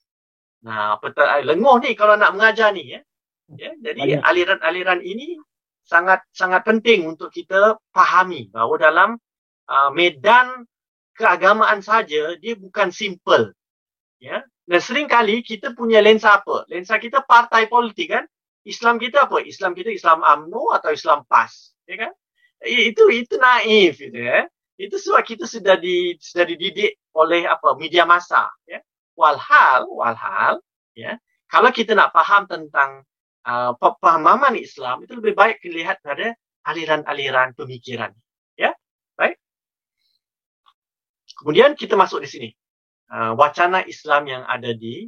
Nah, peta, lenguh ni kalau nak mengajar ni ya. ya jadi aliran-aliran ini sangat sangat penting untuk kita fahami bahawa dalam uh, medan keagamaan saja dia bukan simple. Ya. Dan sering kali kita punya lensa apa? Lensa kita partai politik kan? Islam kita apa? Islam kita Islam AMNO atau Islam PAS, ya kan? Itu itu naif gitu ya. Itu sebab kita sudah di sudah dididik oleh apa? media massa, ya. Walhal, walhal, ya. Kalau kita nak faham tentang uh, pemahaman Islam itu lebih baik dilihat pada aliran-aliran pemikiran, ya. Baik. Kemudian kita masuk di sini. Uh, wacana Islam yang ada di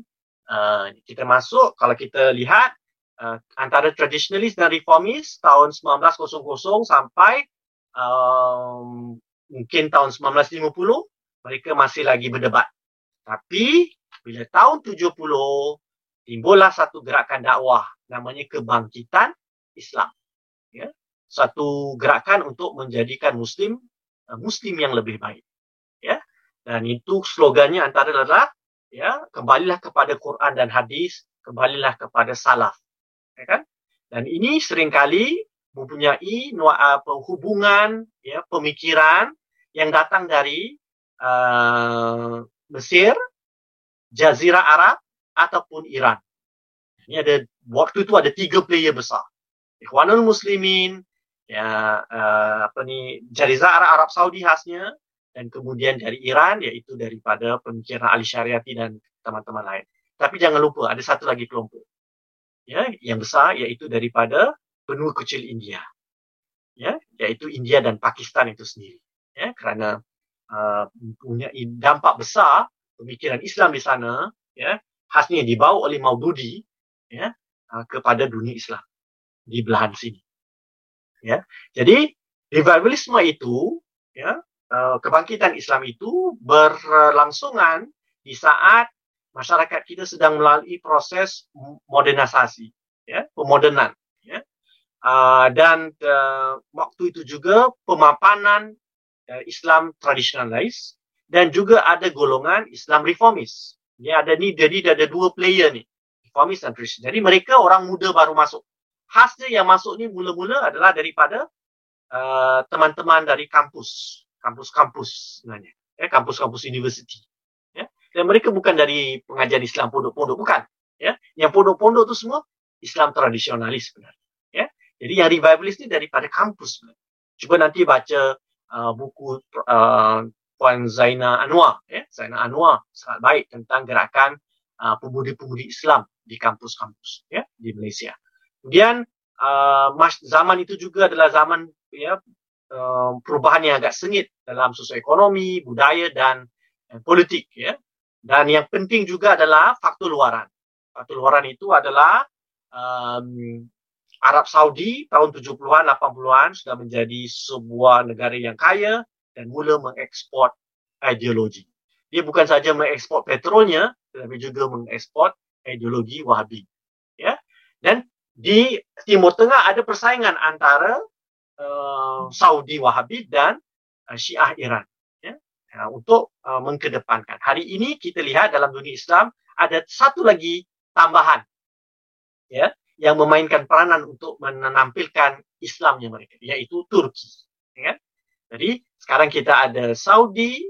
uh, kita masuk kalau kita lihat uh, antara tradisionalis dan reformis tahun 1900 sampai um, mungkin tahun 1950 mereka masih lagi berdebat. Tapi bila tahun 70 timbullah satu gerakan dakwah namanya kebangkitan Islam. Ya. Satu gerakan untuk menjadikan muslim uh, muslim yang lebih baik. Ya. Dan itu slogannya antara adalah ya, kembalilah kepada Quran dan hadis, kembalilah kepada salaf ya kan? Dan ini seringkali mempunyai apa, hubungan, ya, pemikiran yang datang dari uh, Mesir, Jazirah Arab ataupun Iran. Ini ada waktu itu ada tiga player besar. Ikhwanul Muslimin, ya uh, apa ni Jazirah Arab, Arab Saudi khasnya dan kemudian dari Iran iaitu daripada pemikiran Ali Syariati dan teman-teman lain. Tapi jangan lupa ada satu lagi kelompok ya yang besar iaitu daripada benua kecil India ya iaitu India dan Pakistan itu sendiri ya kerana uh, punya dampak besar pemikiran Islam di sana ya khasnya dibawa oleh Maududi ya uh, kepada dunia Islam di belahan sini ya jadi revivalisme itu ya uh, kebangkitan Islam itu berlangsungan di saat masyarakat kita sedang melalui proses modernisasi, ya, pemodernan. Ya. Uh, dan waktu itu juga pemapanan uh, Islam tradisionalis dan juga ada golongan Islam reformis. Ya, ada ni jadi ada dua player ni, reformis dan tradisionalis. Jadi mereka orang muda baru masuk. Khasnya yang masuk ni mula-mula adalah daripada uh, teman-teman dari kampus, kampus-kampus sebenarnya, ya, kampus-kampus universiti. Dan mereka bukan dari pengajian Islam pondok-pondok. Bukan. Ya. Yang pondok-pondok itu semua Islam tradisionalis sebenarnya. Ya. Jadi yang revivalist ni daripada kampus sebenarnya. Cuba nanti baca uh, buku uh, Puan Zaina Anwar ya. Zaina Anwar sangat baik tentang gerakan uh, pemudi-pemudi Islam di kampus-kampus ya di Malaysia. Kemudian uh, zaman itu juga adalah zaman ya uh, perubahan yang agak sengit dalam sosioekonomi budaya dan politik ya. Dan yang penting juga adalah faktor luaran. Faktor luaran itu adalah um, Arab Saudi tahun 70-an, 80-an sudah menjadi sebuah negara yang kaya dan mula mengekspor ideologi. Dia bukan saja mengekspor petrolnya, tetapi juga mengekspor ideologi Wahabi. Ya. Dan di Timur Tengah ada persaingan antara uh, Saudi Wahabi dan uh, Syiah Iran uh, untuk uh, mengkedepankan. Hari ini kita lihat dalam dunia Islam ada satu lagi tambahan ya yang memainkan peranan untuk menampilkan Islamnya mereka yaitu Turki ya. Jadi sekarang kita ada Saudi,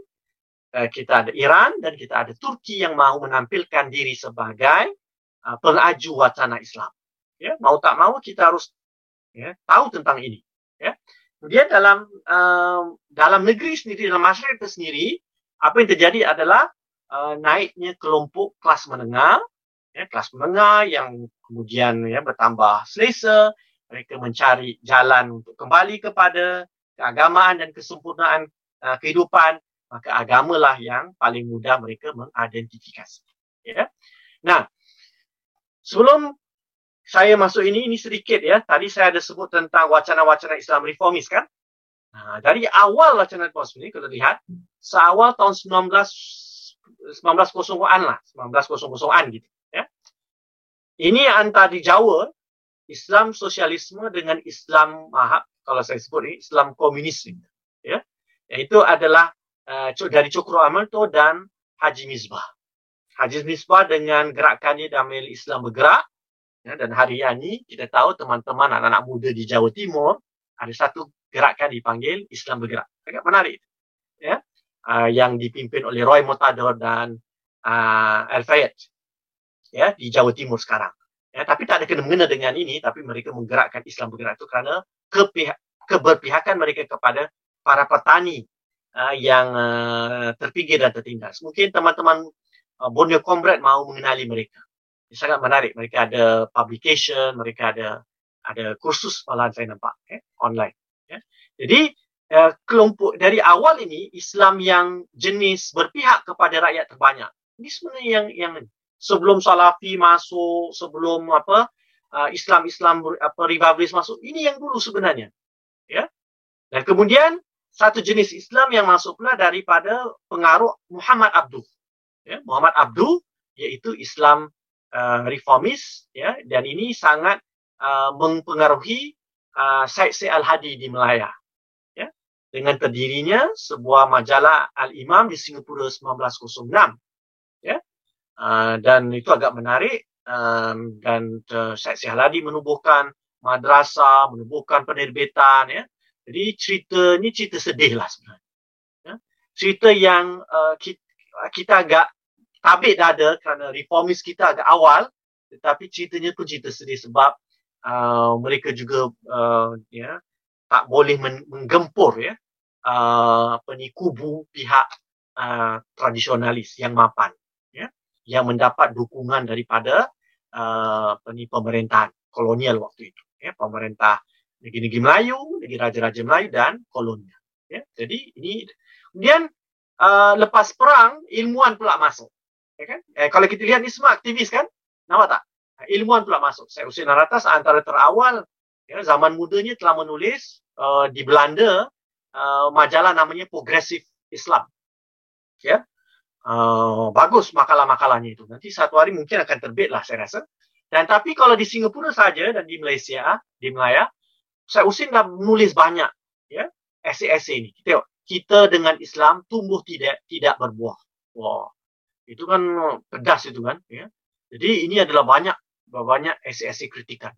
uh, kita ada Iran dan kita ada Turki yang mahu menampilkan diri sebagai uh, pengaju wacana Islam. Ya, mau tak mau kita harus ya, tahu tentang ini. Ya. Kemudian dalam uh, dalam negeri sendiri, dalam masyarakat sendiri, apa yang terjadi adalah uh, naiknya kelompok kelas menengah, ya, kelas menengah yang kemudian ya, bertambah selesa, mereka mencari jalan untuk kembali kepada keagamaan dan kesempurnaan uh, kehidupan, maka agamalah yang paling mudah mereka mengidentifikasi. Ya. Nah, sebelum saya masuk ini, ini sedikit ya. Tadi saya ada sebut tentang wacana-wacana Islam reformis kan. Nah, dari awal wacana reformis ini, kita lihat, seawal tahun 19, 1900-an lah. 1900-an gitu. Ya. Ini antara di Jawa, Islam sosialisme dengan Islam mahab, kalau saya sebut ini, Islam komunis. Ya. Itu adalah uh, dari Cokro Amalto dan Haji Misbah. Haji Misbah dengan gerakannya Damil Islam Bergerak, Ya, dan hari ini kita tahu teman-teman anak-anak muda di Jawa Timur ada satu gerakan dipanggil Islam Bergerak. Agak menarik. Ya, uh, yang dipimpin oleh Roy Motador dan uh, Al Fayed ya, di Jawa Timur sekarang. Ya, tapi tak ada kena-mengena dengan ini, tapi mereka menggerakkan Islam bergerak itu kerana keberpihakan mereka kepada para petani uh, yang uh, terpinggir dan tertindas. Mungkin teman-teman uh, Borneo Comrade mahu mengenali mereka. Ini sangat menarik. Mereka ada publication, mereka ada ada kursus malahan saya nampak eh, online. Ya. Jadi uh, kelompok dari awal ini Islam yang jenis berpihak kepada rakyat terbanyak. Ini sebenarnya yang yang sebelum Salafi masuk, sebelum apa uh, Islam-Islam apa revivalis masuk, ini yang dulu sebenarnya. Ya. Dan kemudian satu jenis Islam yang masuk pula daripada pengaruh Muhammad Abduh. Ya, Muhammad Abduh iaitu Islam uh, reformis ya dan ini sangat uh, mempengaruhi uh, Said Said Al-Hadi di Melaya. Ya. Dengan terdirinya sebuah majalah Al-Imam di Singapura 1906. Ya. Uh, dan itu agak menarik um, dan uh, Syed Sihaladi menubuhkan madrasah, menubuhkan penerbitan ya. Jadi cerita ni cerita sedih lah sebenarnya. Ya. Cerita yang uh, kita, kita agak tabik dada kerana reformis kita agak awal tetapi ceritanya pun cerita sedih sebab uh, mereka juga uh, ya tak boleh menggempur ya uh, apa ni kubu pihak uh, tradisionalis yang mapan yang mendapat dukungan daripada uh, pemerintahan kolonial waktu itu. Ya, pemerintah negeri-negeri Melayu, negeri raja-raja Melayu dan kolonial. Ya, jadi ini kemudian uh, lepas perang ilmuwan pula masuk. Ya kan? Eh, kalau kita lihat ni semua aktivis kan? Nampak tak? Ilmuwan pula masuk. Saya Hussein Aratas antara terawal ya, zaman mudanya telah menulis uh, di Belanda uh, majalah namanya Progressive Islam. Ya, uh, bagus makalah-makalahnya itu. Nanti satu hari mungkin akan terbit lah saya rasa. Dan tapi kalau di Singapura saja dan di Malaysia, di Melaya, saya Usin dah menulis banyak ya esei-esei ini. Kita kita dengan Islam tumbuh tidak tidak berbuah. Wah, itu kan pedas itu kan. Ya. Jadi ini adalah banyak banyak esei-esei kritikan.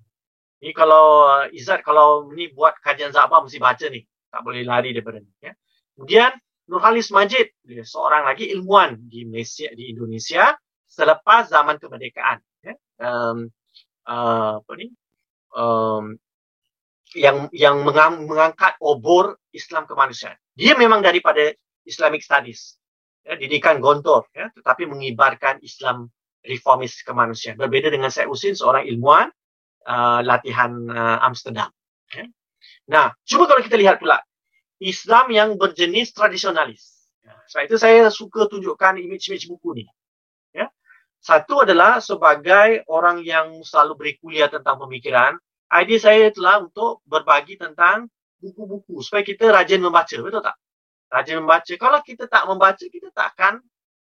Ini kalau Izzat kalau ini buat kajian Zabah mesti baca ni. Tak boleh lari daripada ni. Ya. Kemudian Nurhalis Majid, seorang lagi ilmuwan di Malaysia, di Indonesia selepas zaman kemerdekaan. Um, uh, apa ni? Um, yang yang mengangkat obor Islam kemanusiaan. Dia memang daripada Islamic Studies, ya, didikan gontor, ya, tetapi mengibarkan Islam reformis kemanusiaan. Berbeda dengan saya Usin, seorang ilmuwan uh, latihan uh, Amsterdam. Ya. Nah, cuba kalau kita lihat pula Islam yang berjenis tradisionalis. Ya, sebab itu saya suka tunjukkan image-image buku ni. Ya. Satu adalah sebagai orang yang selalu beri kuliah tentang pemikiran, idea saya itulah untuk berbagi tentang buku-buku supaya kita rajin membaca, betul tak? Rajin membaca. Kalau kita tak membaca, kita tak akan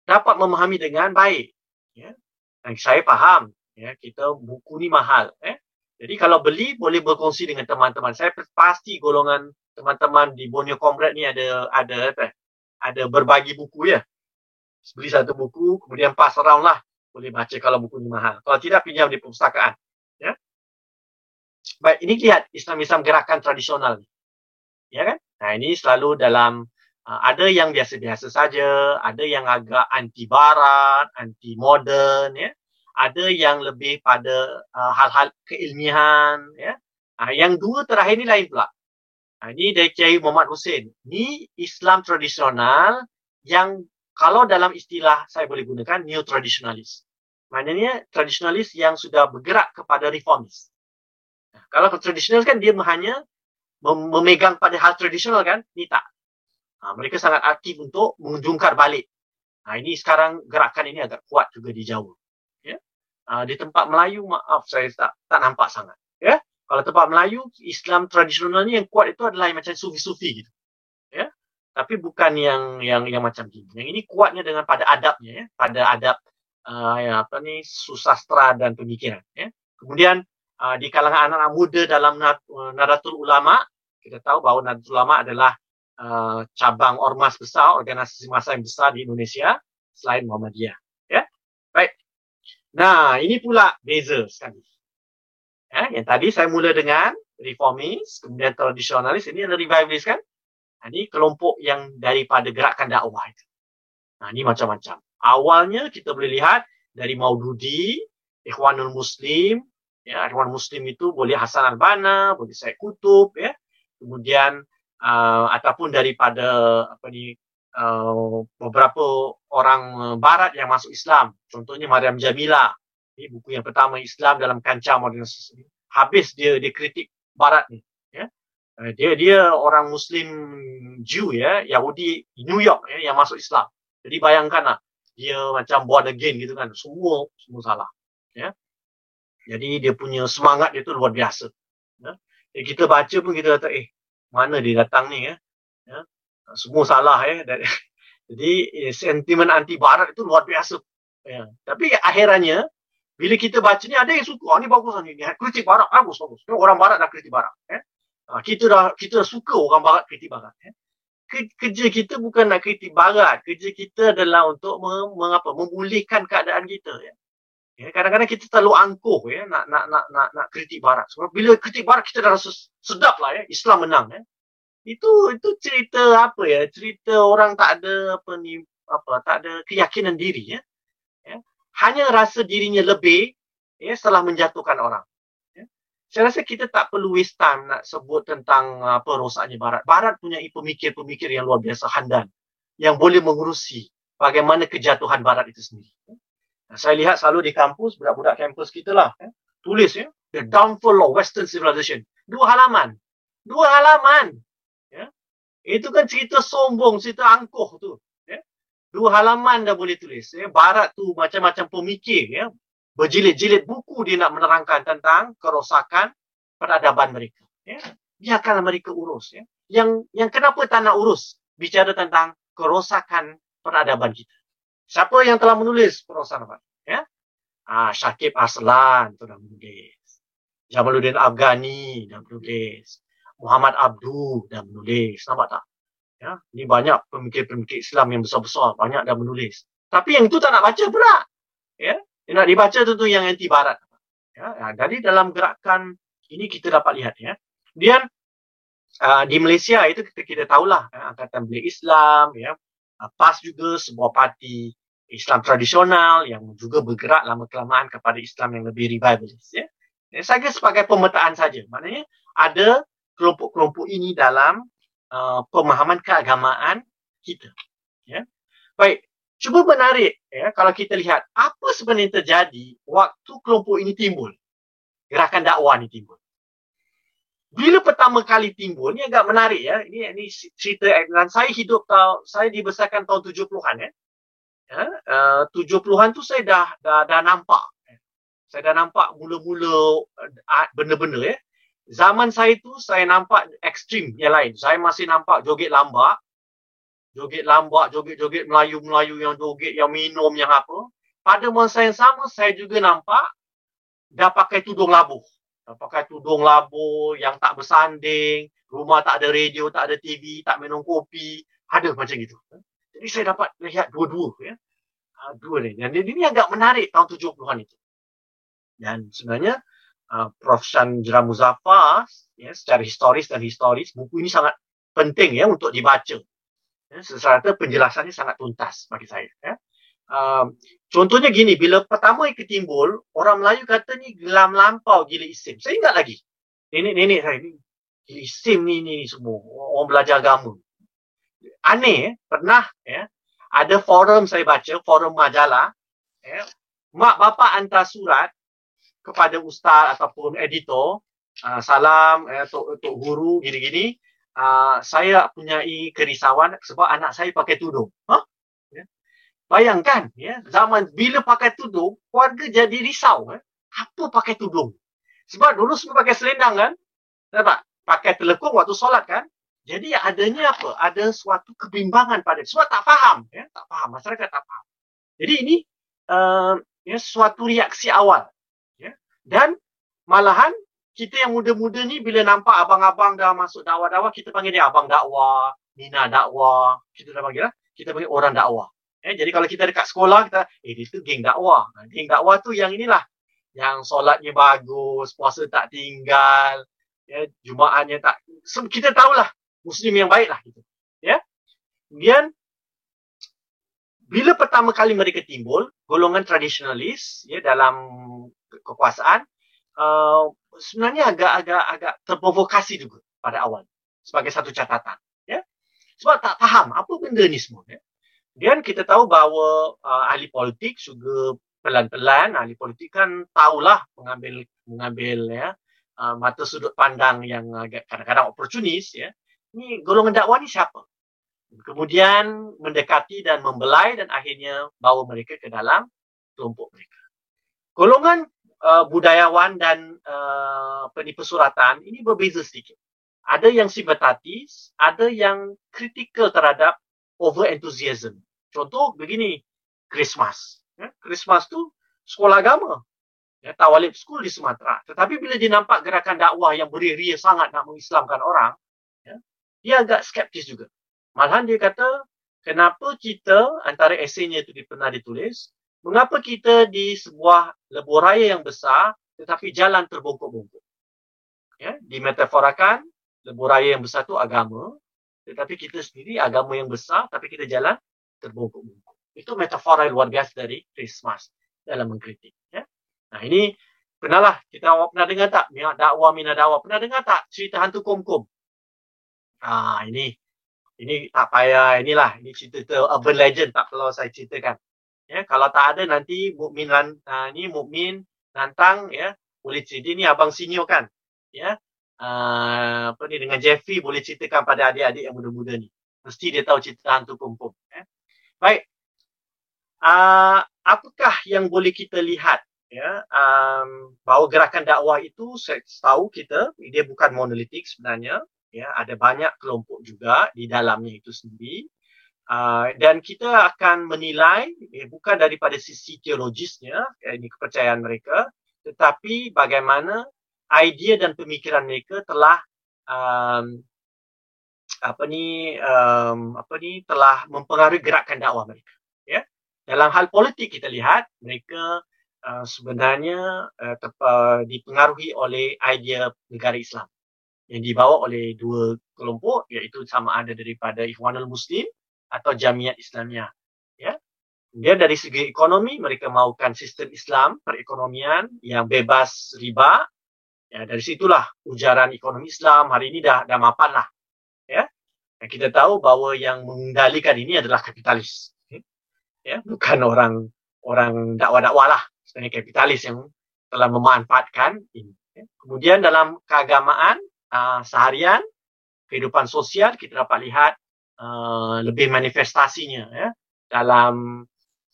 dapat memahami dengan baik. Ya. Dan saya faham, ya, kita buku ni mahal. Eh. Jadi kalau beli, boleh berkongsi dengan teman-teman. Saya pasti golongan teman-teman di Borneo Comrade ni ada ada? Ada berbagi buku ya. Beli satu buku, kemudian pass around lah. Boleh baca kalau buku ni mahal. Kalau tidak, pinjam di perpustakaan. Ya. Baik, ini lihat Islam-Islam gerakan tradisional ni. Ya kan? Nah, ini selalu dalam uh, ada yang biasa-biasa saja, ada yang agak anti barat, anti modern ya. Ada yang lebih pada uh, hal-hal keilmian ya. Uh, yang dua terakhir ni lain pula. Ha, ini dari Kiai Muhammad Hussein. Ini Islam tradisional yang kalau dalam istilah saya boleh gunakan neo tradisionalis. Maknanya tradisionalis yang sudah bergerak kepada reformis. Nah, kalau tradisional kan dia hanya memegang pada hal tradisional kan? Ini tak. Ha, mereka sangat aktif untuk menjungkar balik. Ha, ini sekarang gerakan ini agak kuat juga di Jawa. Ya? Ha, di tempat Melayu, maaf saya tak, tak nampak sangat. Kalau tempat Melayu, Islam tradisionalnya yang kuat itu adalah yang macam sufi-sufi gitu. Ya. Tapi bukan yang yang yang macam ini. Yang ini kuatnya dengan pada adabnya ya, pada adab uh, ya, apa ni susastra dan pemikiran ya. Kemudian uh, di kalangan anak-anak muda dalam uh, Nadatul Ulama, kita tahu bahawa Nadatul Ulama adalah uh, cabang ormas besar, organisasi massa yang besar di Indonesia selain Muhammadiyah, ya. Baik. Nah, ini pula beza sekali. Ya, yang tadi saya mula dengan reformis, kemudian tradisionalis, ini adalah revivalis kan? Nah, ini kelompok yang daripada gerakan dakwah itu. Nah, ini macam-macam. Awalnya kita boleh lihat dari Maududi, Ikhwanul Muslim. Ya, Ikhwanul Muslim itu boleh Hasan Al-Banna, boleh Syed Kutub. Ya. Kemudian uh, ataupun daripada apa ni uh, beberapa orang barat yang masuk Islam. Contohnya Maryam Jamila. Ini buku yang pertama Islam dalam kancah modernitas ini. Habis dia dia kritik barat ni. Ya. Uh, dia dia orang Muslim Jew ya, Yahudi New York ya, yang masuk Islam. Jadi bayangkanlah dia macam born again gitu kan. Semua semua salah. Ya. Jadi dia punya semangat dia tu luar biasa. Ya. Jadi kita baca pun kita kata eh mana dia datang ni ya. ya. Semua salah ya. Jadi eh, sentimen anti barat itu luar biasa. Ya. Tapi akhirannya bila kita baca ni ada yang suka, oh, ni bagus ni. Kritik barat bagus bagus. Orang barat dah kritik barat. Ya. Ha, kita dah kita dah suka orang barat kritik barat. Ya kerja kita bukan nak kritik barat. Kerja kita adalah untuk mengapa memulihkan keadaan kita ya. Ya, kadang-kadang kita terlalu angkuh ya nak nak nak nak nak kritik barat. Sebab bila kritik barat kita dah rasa sedap lah ya Islam menang ya. Itu itu cerita apa ya? Cerita orang tak ada apa ni apa tak ada keyakinan diri ya. Ya. Hanya rasa dirinya lebih ya setelah menjatuhkan orang saya rasa kita tak perlu waste time nak sebut tentang apa rosaknya barat. Barat punya pemikir-pemikir yang luar biasa handan yang boleh mengurusi bagaimana kejatuhan barat itu sendiri. Saya lihat selalu di kampus budak-budak kampus kita lah eh, tulis ya the downfall of western civilization. Dua halaman. Dua halaman. Ya. Itu kan cerita sombong, cerita angkuh tu. Dua halaman dah boleh tulis. Ya. Barat tu macam-macam pemikir ya berjilid-jilid buku dia nak menerangkan tentang kerosakan peradaban mereka. Ya. Biarkanlah mereka urus. Ya. Yang yang kenapa tak nak urus bicara tentang kerosakan peradaban kita. Siapa yang telah menulis kerosakan? Ya? Ah, Syakib Aslan tu dah menulis. Jamaluddin Afghani dah menulis. Muhammad Abdu dah menulis. Nampak tak? Ya, ini banyak pemikir-pemikir Islam yang besar-besar. Banyak dah menulis. Tapi yang itu tak nak baca pula. Ya, yang nak dibaca tu tu yang anti barat. Ya, ya, jadi dalam gerakan ini kita dapat lihat ya. Kemudian uh, di Malaysia itu kita kita tahulah ya, angkatan belia Islam ya. Uh, PAS juga sebuah parti Islam tradisional yang juga bergerak lama kelamaan kepada Islam yang lebih revivalist ya. ya saya sebagai pemetaan saja. Maknanya ada kelompok-kelompok ini dalam uh, pemahaman keagamaan kita. Ya. Baik, cuba menarik ya kalau kita lihat apa sebenarnya terjadi waktu kelompok ini timbul gerakan dakwah ini timbul bila pertama kali timbul ni agak menarik ya ini ini cerita dan saya hidup tahun saya dibesarkan tahun 70-an ya ya uh, 70-an tu saya dah dah, dah nampak ya. saya dah nampak mula-mula uh, benda-benda ya zaman saya tu saya nampak ekstrim yang lain saya masih nampak joget lambak joget lambak, joget-joget Melayu-Melayu yang joget, yang minum, yang apa. Pada masa yang sama, saya juga nampak dah pakai tudung labuh. Dah pakai tudung labuh yang tak bersanding, rumah tak ada radio, tak ada TV, tak minum kopi. Ada macam gitu. Jadi saya dapat lihat dua-dua. Ya. Ha, dua ni. Dan ini agak menarik tahun 70-an itu. Dan sebenarnya, uh, Prof. Chandra Muzaffar, ya, secara historis dan historis, buku ini sangat penting ya untuk dibaca ya, serta penjelasannya sangat tuntas bagi saya. Ya. Um, contohnya gini, bila pertama itu timbul, orang Melayu kata ni gelam lampau gila isim. Saya ingat lagi. Nenek-nenek saya ni, gila isim ni, ni, ni semua. Orang belajar agama. Aneh, pernah ya, ada forum saya baca, forum majalah. Ya, mak bapa hantar surat kepada ustaz ataupun editor. Uh, salam, eh, tok, tok guru, gini-gini uh, saya punya kerisauan sebab anak saya pakai tudung. Huh? Ya. Bayangkan, ya, zaman bila pakai tudung, keluarga jadi risau. Eh? Apa pakai tudung? Sebab dulu semua pakai selendang kan? Nampak? Pakai telekung waktu solat kan? Jadi adanya apa? Ada suatu kebimbangan pada sebab tak faham, ya, tak faham masyarakat tak faham. Jadi ini uh, ya suatu reaksi awal. Dan malahan kita yang muda-muda ni bila nampak abang-abang dah masuk dakwah-dakwah, kita panggil dia abang dakwah, Nina dakwah, kita dah panggil lah. Kita panggil orang dakwah. Eh, jadi kalau kita dekat sekolah, kita, eh dia tu geng dakwah. Geng dakwah tu yang inilah. Yang solatnya bagus, puasa tak tinggal, ya, Jumaatnya tak. Kita tahulah Muslim yang baik lah. Gitu. Ya? Kemudian, bila pertama kali mereka timbul, golongan tradisionalis ya dalam kekuasaan uh, sebenarnya agak-agak agak terprovokasi juga pada awal sebagai satu catatan ya. Sebab tak faham apa benda ni semua ya. Dan kita tahu bahawa uh, ahli politik juga pelan-pelan ahli politik kan tahulah mengambil mengambil ya uh, mata sudut pandang yang agak kadang-kadang oportunis ya. Ni golongan dakwah ni siapa? Kemudian mendekati dan membelai dan akhirnya bawa mereka ke dalam kelompok mereka. Golongan uh, budayawan dan uh, penipu suratan ini berbeza sedikit. Ada yang simpatatis, ada yang kritikal terhadap over enthusiasm. Contoh begini, Christmas. Ya, Christmas tu sekolah agama. Ya, Tawalib School di Sumatera. Tetapi bila dia nampak gerakan dakwah yang beria-ria sangat nak mengislamkan orang, ya, dia agak skeptis juga. Malahan dia kata, kenapa kita, antara eseinya itu pernah ditulis, mengapa kita di sebuah lebuh raya yang besar, tetapi jalan terbongkok-bongkok. Ya, dimetaforakan, lebuh raya yang besar itu agama, tetapi kita sendiri agama yang besar, tapi kita jalan terbongkok-bongkok. Itu metafora yang luar biasa dari Christmas dalam mengkritik. Ya. Nah ini, pernahlah kita pernah dengar tak? Dakwah, mina dakwah. Pernah dengar tak cerita hantu kom-kom? Ah ini ini tak payah inilah ini cerita urban legend tak perlu saya ceritakan ya kalau tak ada nanti mukmin uh, ni mukmin nantang ya boleh cerita. Ni abang senior kan ya. Uh, apa ni dengan Jeffrey boleh ceritakan pada adik-adik yang muda-muda ni. Mesti dia tahu cerita hantu kumpul ya. Baik. Uh, apakah yang boleh kita lihat ya um, bahawa gerakan dakwah itu saya tahu kita dia bukan monolitik sebenarnya ya. Ada banyak kelompok juga di dalamnya itu sendiri uh, dan kita akan menilai ya, bukan daripada sisi teologisnya ya, ini kepercayaan mereka tetapi bagaimana idea dan pemikiran mereka telah um, apa ni um, apa ni telah mempengaruhi gerakan dakwah mereka ya. Dalam hal politik kita lihat mereka uh, sebenarnya uh, terpa, dipengaruhi oleh idea negara Islam yang dibawa oleh dua kelompok iaitu sama ada daripada Ikhwanul Muslim atau Jamiat Islamiyah. Ya. Dia dari segi ekonomi mereka mahukan sistem Islam perekonomian yang bebas riba. Ya, dari situlah ujaran ekonomi Islam hari ini dah dah mapan lah. Ya. Dan kita tahu bahawa yang mengendalikan ini adalah kapitalis. Ya, bukan orang orang dakwah-dakwah lah. Sebenarnya kapitalis yang telah memanfaatkan ini. Ya. Kemudian dalam keagamaan, uh, seharian kehidupan sosial kita dapat lihat uh, lebih manifestasinya ya. Dalam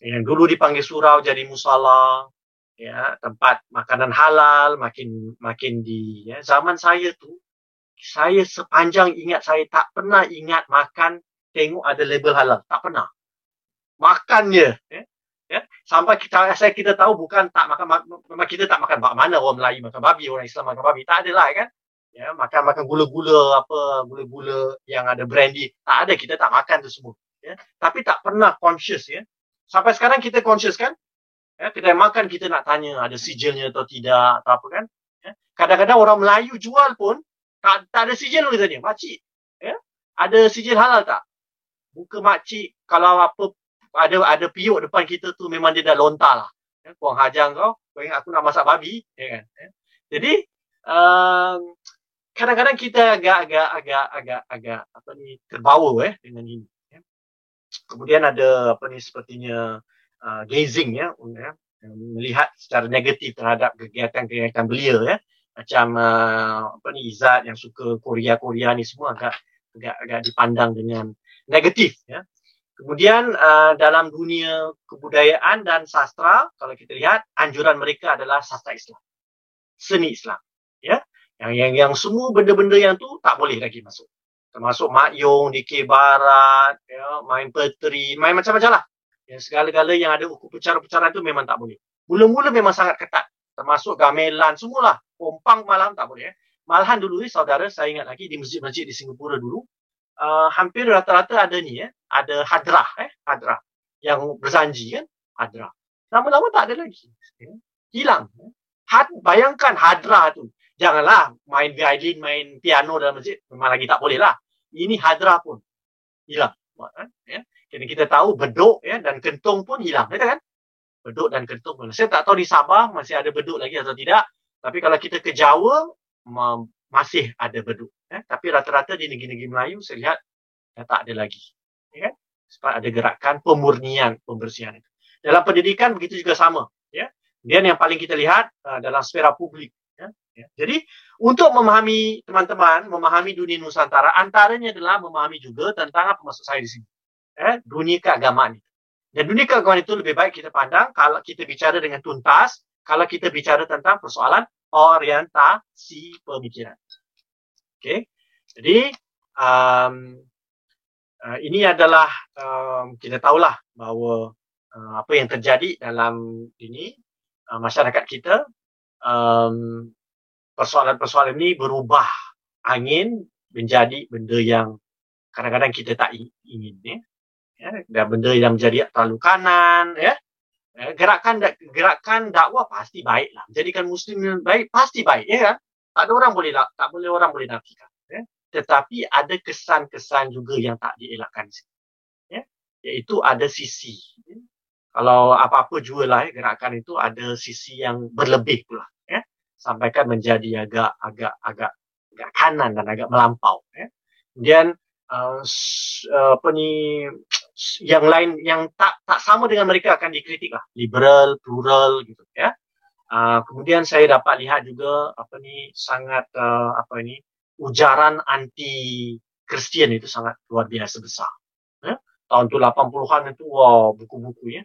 yang dulu dipanggil surau jadi musala ya tempat makanan halal makin makin di ya zaman saya tu saya sepanjang ingat saya tak pernah ingat makan tengok ada label halal. Tak pernah. Makannya ya ya. Sampai kita saya kita tahu bukan tak makan memang kita tak makan mana orang Melayu makan babi orang Islam makan babi. Tak ada lah kan ya makan makan gula-gula apa gula-gula yang ada brandy. Tak ada kita tak makan tu semua ya. Tapi tak pernah conscious ya. Sampai sekarang kita conscious kan? Ya kita makan kita nak tanya ada sijilnya atau tidak atau apa kan? Ya kadang-kadang orang Melayu jual pun tak, tak ada sijil kita tanya makcik ya ada sijil halal tak? Buka makcik kalau apa ada ada piuk depan kita tu memang dia dah lontar lah. Ya kuang hajang kau kau ingat aku nak masak babi ya kan? Ya? jadi um, kadang-kadang kita agak-agak agak-agak agak apa ni terbawa eh dengan ini. Ya. Kemudian ada apa ni sepertinya uh, gazing ya, ya melihat secara negatif terhadap kegiatan-kegiatan belia ya. Macam uh, apa ni Izat yang suka Korea-Korea ni semua agak agak agak dipandang dengan negatif ya. Kemudian uh, dalam dunia kebudayaan dan sastra kalau kita lihat anjuran mereka adalah sastra Islam. Seni Islam ya. Yang yang yang semua benda-benda yang tu tak boleh lagi masuk. Termasuk makyong, dikir barat, ya, main petri, main macam-macam lah. Yang segala-gala yang ada hukum pecaran-pecaran tu memang tak boleh. Mula-mula memang sangat ketat. Termasuk gamelan, semualah. Pompang malam tak boleh. Eh. Malahan dulu ni saudara, saya ingat lagi di masjid-masjid di Singapura dulu, uh, hampir rata-rata ada ni, eh. ada hadrah, eh. hadrah. Yang berzanji kan, hadrah. Lama-lama tak ada lagi. Eh. Hilang. Eh. Had, bayangkan hadrah tu janganlah main violin, main piano dalam masjid. Memang lagi tak boleh lah. Ini hadrah pun hilang. Kan? Ya. Kita tahu beduk ya dan kentung pun hilang, ya kan? Beduk dan kentung pun. Saya tak tahu di Sabah masih ada beduk lagi atau tidak. Tapi kalau kita ke Jawa masih ada beduk. Ya. Tapi rata-rata di negeri-negeri Melayu saya lihat ya, tak ada lagi. Ya kan? Sebab ada gerakan pemurnian pembersihan. Dalam pendidikan begitu juga sama. Ya. Kemudian yang paling kita lihat uh, dalam sfera publik. Ya. Jadi untuk memahami teman-teman, memahami dunia Nusantara, antaranya adalah memahami juga tentang apa maksud saya di sini eh, dunia keagamaan itu. Dan dunia keagamaan itu lebih baik kita pandang kalau kita bicara dengan tuntas, kalau kita bicara tentang persoalan orientasi pemikiran. Okay. Jadi, um, uh, ini adalah, um, kita tahulah bahawa uh, apa yang terjadi dalam ini, uh, masyarakat kita, um, persoalan-persoalan ini berubah angin menjadi benda yang kadang-kadang kita tak ingin. Ya ya, dan benda yang menjadi terlalu kanan ya. ya gerakan gerakan dakwah pasti baiklah menjadikan muslim yang baik pasti baik ya tak ada orang boleh tak boleh orang boleh nafikan ya tetapi ada kesan-kesan juga yang tak dielakkan ya iaitu ada sisi ya? kalau apa-apa jualah ya, gerakan itu ada sisi yang berlebih pula ya sampaikan menjadi agak agak agak agak kanan dan agak melampau ya. Kemudian uh, apa ni yang lain yang tak tak sama dengan mereka akan dikritik lah. Liberal plural gitu ya. Uh, kemudian saya dapat lihat juga apa ni sangat uh, apa ini ujaran anti Kristian itu sangat luar biasa besar tahun tu 80-an itu wow buku-buku ya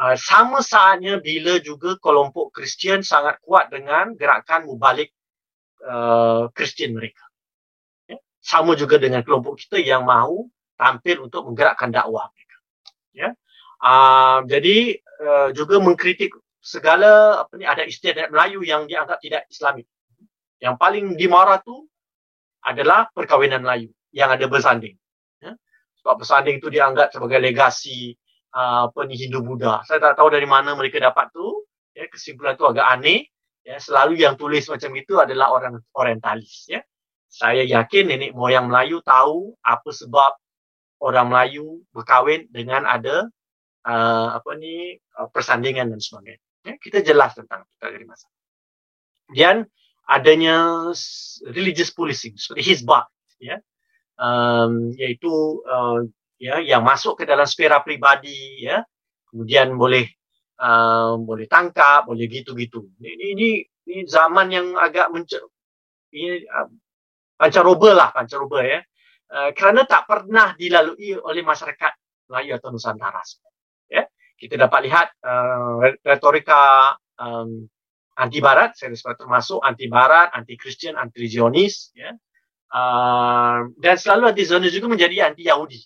uh, sama saatnya bila juga kelompok Kristian sangat kuat dengan gerakan mubalik Kristian uh, mereka ya? sama juga dengan kelompok kita yang mahu tampil untuk menggerakkan dakwah mereka. Ya. Uh, jadi uh, juga mengkritik segala apa ni ada istiadat Melayu yang dianggap tidak Islami. Yang paling dimarah tu adalah perkahwinan Melayu yang ada bersanding. Sebab bersanding itu dianggap sebagai legasi uh, apa ni Hindu Buddha. Saya tak tahu dari mana mereka dapat tu. Ya, kesimpulan tu agak aneh. Ya, selalu yang tulis macam itu adalah orang orientalis. Ya. Saya yakin nenek moyang Melayu tahu apa sebab orang Melayu berkahwin dengan ada uh, apa ni uh, persandingan dan sebagainya. Ya, kita jelas tentang kita dari masa. Dan adanya religious policing seperti hisbah, ya, um, iaitu uh, ya yang masuk ke dalam sfera pribadi, ya, kemudian boleh uh, boleh tangkap, boleh gitu-gitu. Ini, ini ini zaman yang agak menc- ini uh, pancaroba lah, pancaroba ya. Uh, kerana tak pernah dilalui oleh masyarakat Melayu atau Nusantara. Ya, kita dapat lihat uh, retorika um, anti Barat, saya sebut termasuk anti Barat, anti Kristian, anti Zionis, ya. Uh, dan selalu anti Zionis juga menjadi anti Yahudi.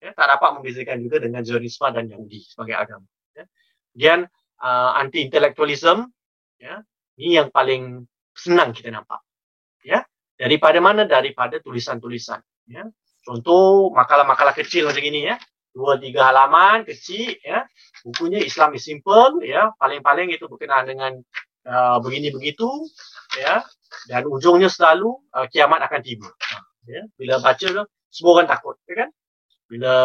Ya, tak dapat membezakan juga dengan Zionisme dan Yahudi sebagai agama. Ya. Kemudian uh, anti intelektualisme, ya, ini yang paling senang kita nampak. Ya, daripada mana? Daripada tulisan-tulisan ya. Contoh makalah-makalah kecil macam ini ya. Dua tiga halaman kecil ya. Bukunya Islam is simple ya. Paling-paling itu berkenaan dengan uh, begini begitu ya. Dan ujungnya selalu uh, kiamat akan tiba. Ya. Bila baca tu semua orang takut ya kan. Bila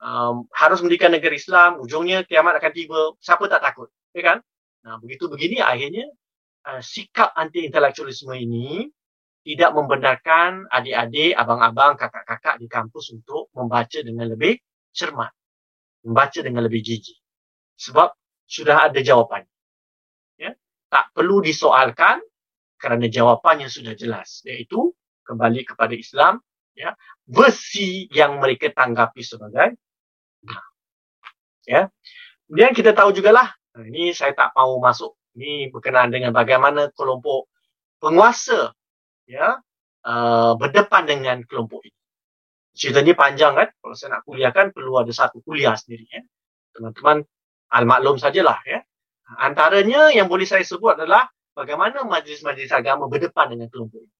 um, harus mendirikan negara Islam, ujungnya kiamat akan tiba. Siapa tak takut? Ya kan? Nah, begitu begini akhirnya uh, sikap anti intelektualisme ini tidak membenarkan adik-adik, abang-abang, kakak-kakak di kampus untuk membaca dengan lebih cermat. Membaca dengan lebih gigi. Sebab sudah ada jawapan. Ya? Tak perlu disoalkan kerana jawapannya sudah jelas. Iaitu kembali kepada Islam. Ya? Versi yang mereka tanggapi sebagai. Ya. Kemudian kita tahu jugalah, ini saya tak mau masuk, ini berkenaan dengan bagaimana kelompok penguasa ya uh, berdepan dengan kelompok ini. Cerita ni panjang kan? Kalau saya nak kuliahkan perlu ada satu kuliah sendiri ya. Teman-teman al-maklum sajalah ya. Antaranya yang boleh saya sebut adalah bagaimana majlis-majlis agama berdepan dengan kelompok ini.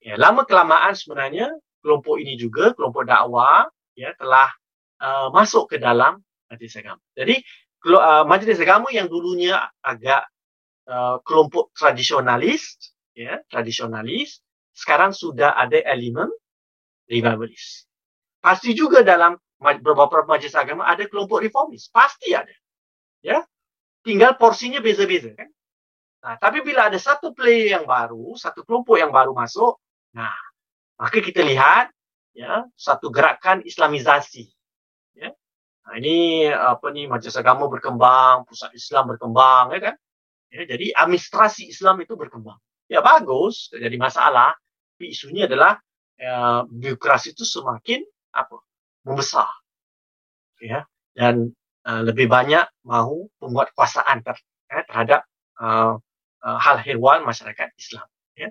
Ya, lama kelamaan sebenarnya kelompok ini juga kelompok dakwah ya telah uh, masuk ke dalam majlis agama. Jadi uh, majlis agama yang dulunya agak uh, kelompok tradisionalis ya, tradisionalis, sekarang sudah ada elemen revivalis. Pasti juga dalam beberapa majlis agama ada kelompok reformis. Pasti ada. Ya. Tinggal porsinya beza-beza kan. Nah, tapi bila ada satu player yang baru, satu kelompok yang baru masuk, nah, maka kita lihat ya, satu gerakan islamisasi. Ya. Nah, ini apa ni majlis agama berkembang, pusat Islam berkembang ya kan. Ya, jadi administrasi Islam itu berkembang. Ya bagus, jadi masalah. Tapi isunya adalah ya, birokrasi itu semakin apa membesar ya dan uh, lebih banyak mahu membuat kuasaan ter, ya, terhadap uh, uh, hal hewan masyarakat Islam ya.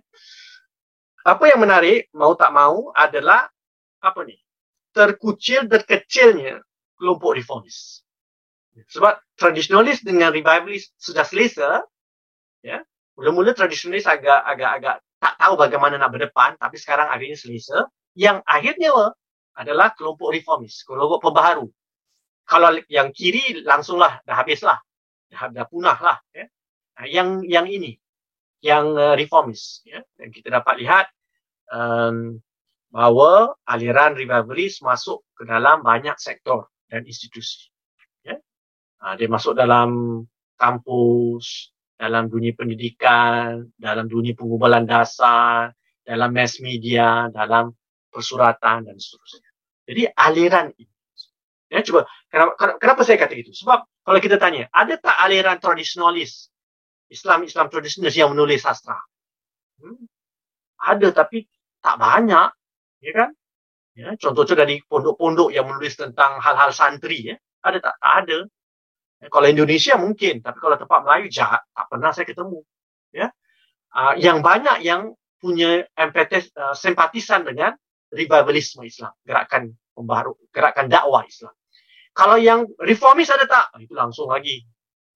Apa yang menarik mau tak mau adalah apa ni? Terkucil dan kecilnya kelompok reformis. Sebab tradisionalis dengan revivalis sudah selesa ya. Mula-mula tradisionalis agak agak agak tak tahu bagaimana nak berdepan tapi sekarang akhirnya selesa. Yang akhirnya adalah kelompok reformis kelompok pembaharu. Kalau yang kiri langsunglah dah habislah. Dah, dah punah lah ya. Yang yang ini yang uh, reformis ya. dan kita dapat lihat um, bahawa aliran revivalis masuk ke dalam banyak sektor dan institusi ya. uh, dia masuk dalam kampus dalam dunia pendidikan, dalam dunia penggubalan dasar, dalam mass media, dalam persuratan dan seterusnya. Jadi aliran ini. Ya, cuba, kenapa, kenapa saya kata itu? Sebab kalau kita tanya, ada tak aliran tradisionalis, Islam-Islam tradisionalis yang menulis sastra? Hmm. Ada tapi tak banyak. Ya kan? Ya, contoh-contoh dari pondok-pondok yang menulis tentang hal-hal santri. Ya. Ada tak? Tak ada. Kalau Indonesia mungkin, tapi kalau tempat Melayu jahat, tak pernah saya ketemu. Ya, uh, yang banyak yang punya empatis, uh, simpatisan dengan revivalisme Islam, gerakan pembaru, gerakan dakwah Islam. Kalau yang reformis ada tak? Ah, itu langsung lagi.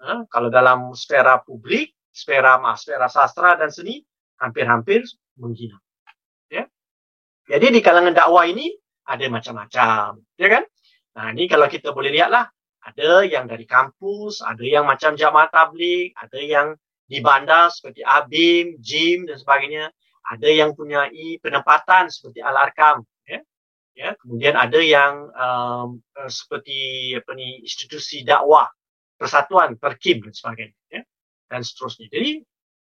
Uh, kalau dalam sfera publik, sfera sfera sastra dan seni, hampir-hampir menghina. Ya. Jadi di kalangan dakwah ini ada macam-macam, ya kan? Nah, ini kalau kita boleh lihatlah ada yang dari kampus, ada yang macam jamaah tablik, ada yang di bandar seperti ABIM, JIM dan sebagainya. Ada yang punya penempatan seperti Al-Arkam. Ya. Ya. Kemudian ada yang um, seperti apa ni, institusi dakwah, persatuan, perkim dan sebagainya. Ya. Dan seterusnya. Jadi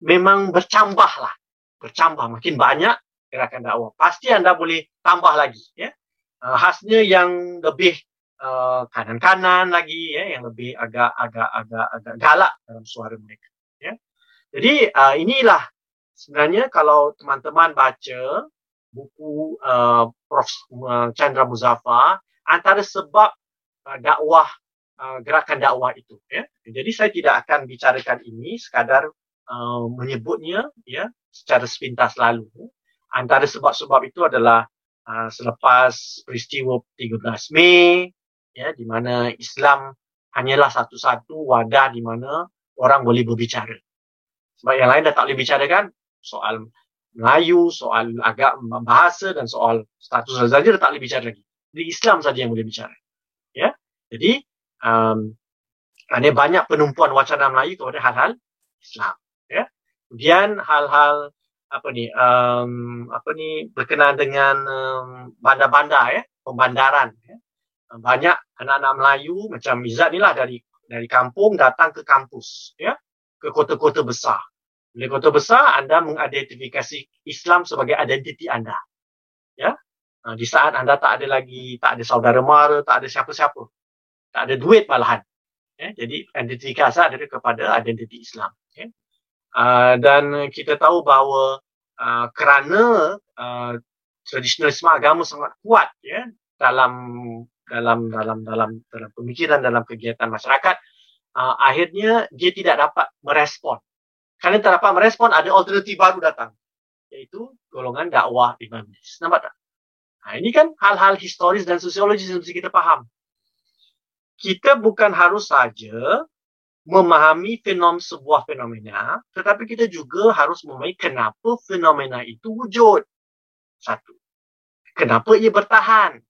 memang bercambah lah. Bercambah. Makin banyak gerakan dakwah. Pasti anda boleh tambah lagi. Ya. Uh, khasnya yang lebih Uh, kanan-kanan lagi ya yang lebih agak agak agak agak galak dalam suara mereka ya. Jadi uh, inilah sebenarnya kalau teman-teman baca buku uh, Prof Chandra Muzaffar antara sebab uh, dakwah uh, gerakan dakwah itu ya. Jadi saya tidak akan bicarakan ini sekadar uh, menyebutnya ya secara sepintas lalu. Antara sebab-sebab itu adalah uh, selepas peristiwa 13 Mei ya di mana Islam hanyalah satu-satu wadah di mana orang boleh berbicara. Sebab yang lain dah tak boleh bicara kan soal Melayu, soal agak bahasa dan soal status saja dah tak boleh bicara lagi. Di Islam saja yang boleh bicara. Ya. Jadi um, ada banyak penumpuan wacana Melayu kepada hal-hal Islam. Ya. Kemudian hal-hal apa ni um, apa ni berkenaan dengan um, bandar-bandar ya, pembandaran ya banyak anak-anak Melayu macam Mizat ni lah dari dari kampung datang ke kampus ya ke kota-kota besar. Di kota besar anda mengidentifikasi Islam sebagai identiti anda. Ya. Di saat anda tak ada lagi tak ada saudara mara, tak ada siapa-siapa. Tak ada duit malahan. Ya. Jadi identifikasi adalah kepada identiti Islam. Ya. Uh, dan kita tahu bahawa uh, kerana uh, tradisionalisme agama sangat kuat ya dalam dalam dalam dalam dalam pemikiran dalam kegiatan masyarakat uh, akhirnya dia tidak dapat merespon kerana tak dapat merespon ada alternatif baru datang iaitu golongan dakwah imamis nampak tak nah, ini kan hal-hal historis dan sosiologis yang mesti kita faham kita bukan harus saja memahami fenom sebuah fenomena tetapi kita juga harus memahami kenapa fenomena itu wujud. Satu kenapa ia bertahan?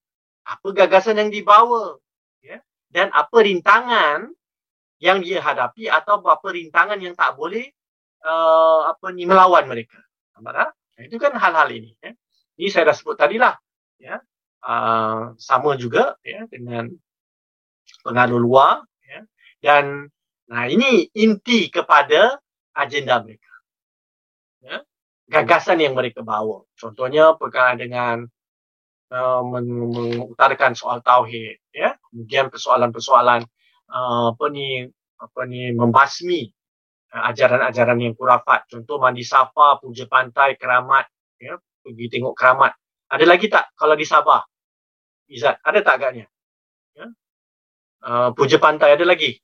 Apa gagasan yang dibawa? Ya. Dan apa rintangan yang dia hadapi atau apa rintangan yang tak boleh uh, apa ni melawan mereka? Nampak tak? Itu kan hal-hal ini ya. Ini saya dah sebut tadi lah ya. Uh, sama juga ya dengan pengaruh luar ya. dan nah ini inti kepada agenda mereka ya. gagasan yang mereka bawa. Contohnya berkaitan dengan uh, mengutarakan soal tauhid ya. Kemudian persoalan-persoalan uh, apa ni apa ni membasmi uh, ajaran-ajaran yang kurafat. Contoh mandi safa puja pantai keramat ya. Pergi tengok keramat. Ada lagi tak kalau di Sabah? Izzat ada tak agaknya? ya uh, puja pantai ada lagi?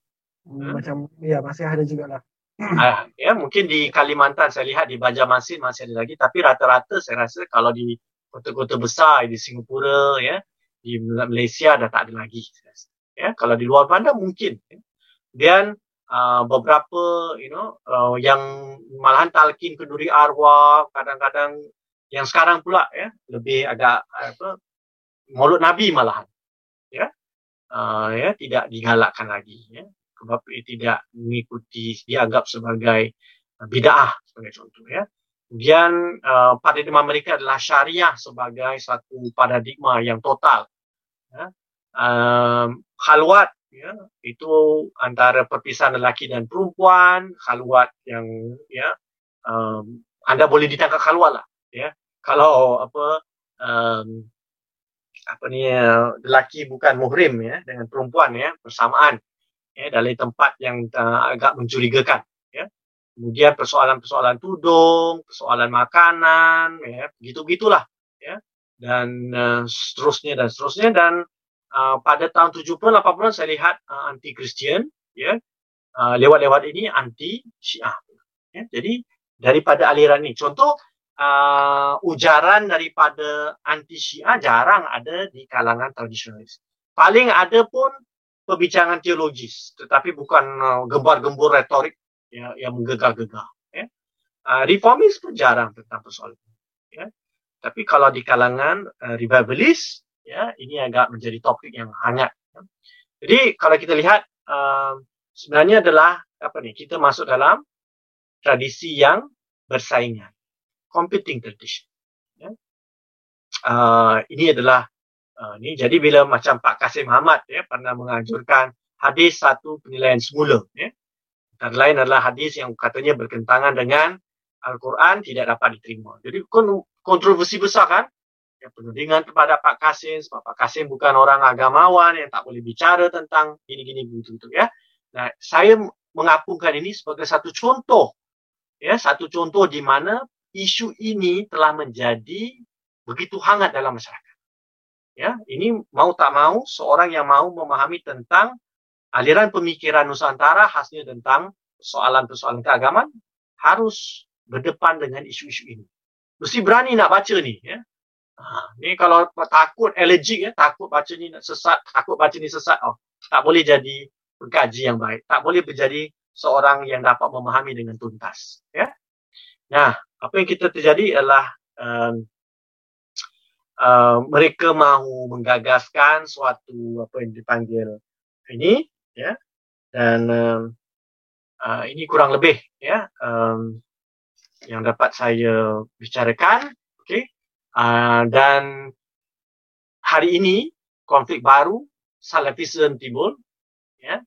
Hmm, macam ya masih ada juga lah uh, ya mungkin di Kalimantan saya lihat di Banjarmasin masih ada lagi. Tapi rata-rata saya rasa kalau di kota-kota besar di Singapura ya di Malaysia dah tak ada lagi ya kalau di luar bandar mungkin ya. dan uh, beberapa you know uh, yang malahan talqin kenduri arwah kadang-kadang yang sekarang pula ya lebih agak apa mulut nabi malahan ya uh, ya tidak digalakkan lagi ya. Sebab tidak mengikuti dianggap sebagai bid'ah sebagai contoh ya. Kemudian uh, paradigma mereka adalah syariah sebagai satu paradigma yang total ya. Um, khalwat ya itu antara perpisahan lelaki dan perempuan khalwat yang ya um, anda boleh ditangkap khalwat lah ya. Kalau apa um, apa ni lelaki bukan muhrim ya dengan perempuan ya bersamaan ya dalam tempat yang uh, agak mencurigakan ya. Kemudian persoalan-persoalan tudung persoalan makanan ya begitu gitulah ya. Dan uh, seterusnya dan seterusnya dan Uh, pada tahun 70 80 saya lihat uh, anti Kristian ya uh, lewat-lewat ini anti Syiah ya. Jadi daripada aliran ini contoh uh, ujaran daripada anti Syiah jarang ada di kalangan tradisionalis paling ada pun perbincangan teologis tetapi bukan uh, gembar-gembur retorik ya, yang menggegah-gegah ya. uh, reformis pun jarang tentang persoalan ya. tapi kalau di kalangan uh, revivalist ya ini agak menjadi topik yang hangat jadi kalau kita lihat uh, sebenarnya adalah apa ni kita masuk dalam tradisi yang bersaingan competing tradition ya. uh, ini adalah uh, ni jadi bila macam Pak Kasim Muhammad ya pernah menganjurkan hadis satu penilaian semula ya dan lain adalah hadis yang katanya berkentangan dengan Al-Quran tidak dapat diterima. Jadi kontroversi besar kan? ya, penudingan kepada Pak Kasim sebab Pak Kasim bukan orang agamawan yang tak boleh bicara tentang gini-gini begitu ya. Nah, saya mengapungkan ini sebagai satu contoh ya, satu contoh di mana isu ini telah menjadi begitu hangat dalam masyarakat. Ya, ini mau tak mau seorang yang mau memahami tentang aliran pemikiran Nusantara khasnya tentang persoalan-persoalan keagamaan harus berdepan dengan isu-isu ini. Mesti berani nak baca ni ya. Ha, ni kalau takut allergic ya, takut baca ni nak sesat, takut baca ni sesat, oh, tak boleh jadi pengkaji yang baik. Tak boleh menjadi seorang yang dapat memahami dengan tuntas. Ya. Nah, apa yang kita terjadi adalah um, uh, mereka mahu menggagaskan suatu apa yang dipanggil ini, ya, dan um, uh, ini kurang lebih ya um, yang dapat saya bicarakan. Okay. Uh, dan hari ini konflik baru salafisme timbul ya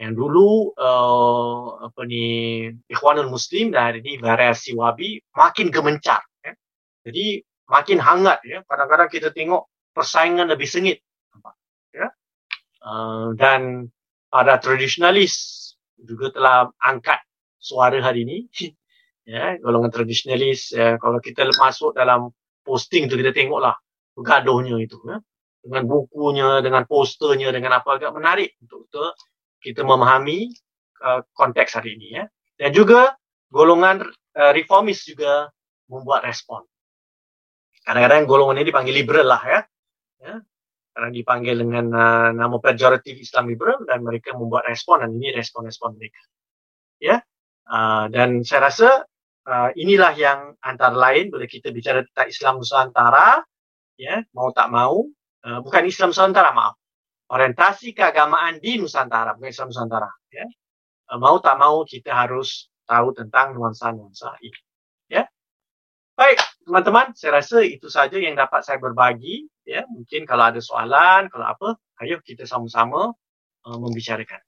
yang dulu uh, apa ni ikhwanul muslim dan hari ini variasi wabi makin gemencar ya. jadi makin hangat ya kadang-kadang kita tengok persaingan lebih sengit ya uh, dan para tradisionalis juga telah angkat suara hari ini ya golongan tradisionalis ya, kalau kita masuk dalam posting tu kita tengoklah gaduhnya itu ya. dengan bukunya dengan posternya dengan apa agak menarik untuk kita, kita memahami uh, konteks hari ini ya. Dan juga golongan uh, reformis juga membuat respon. Kadang-kadang golongan ini dipanggil liberal lah ya, ya. Karena dipanggil dengan uh, nama pejoratif Islam liberal dan mereka membuat respon dan ini respon-respon mereka. Ya. Uh, dan saya rasa uh, inilah yang antara lain bila kita bicara tentang Islam Nusantara, ya mau tak mau, uh, bukan Islam Nusantara maaf, orientasi keagamaan di Nusantara bukan Islam Nusantara, ya uh, mau tak mau kita harus tahu tentang nuansa-nuansa ini, ya. Baik, teman-teman, saya rasa itu saja yang dapat saya berbagi. Ya, mungkin kalau ada soalan, kalau apa, ayo kita sama-sama uh, membicarakan.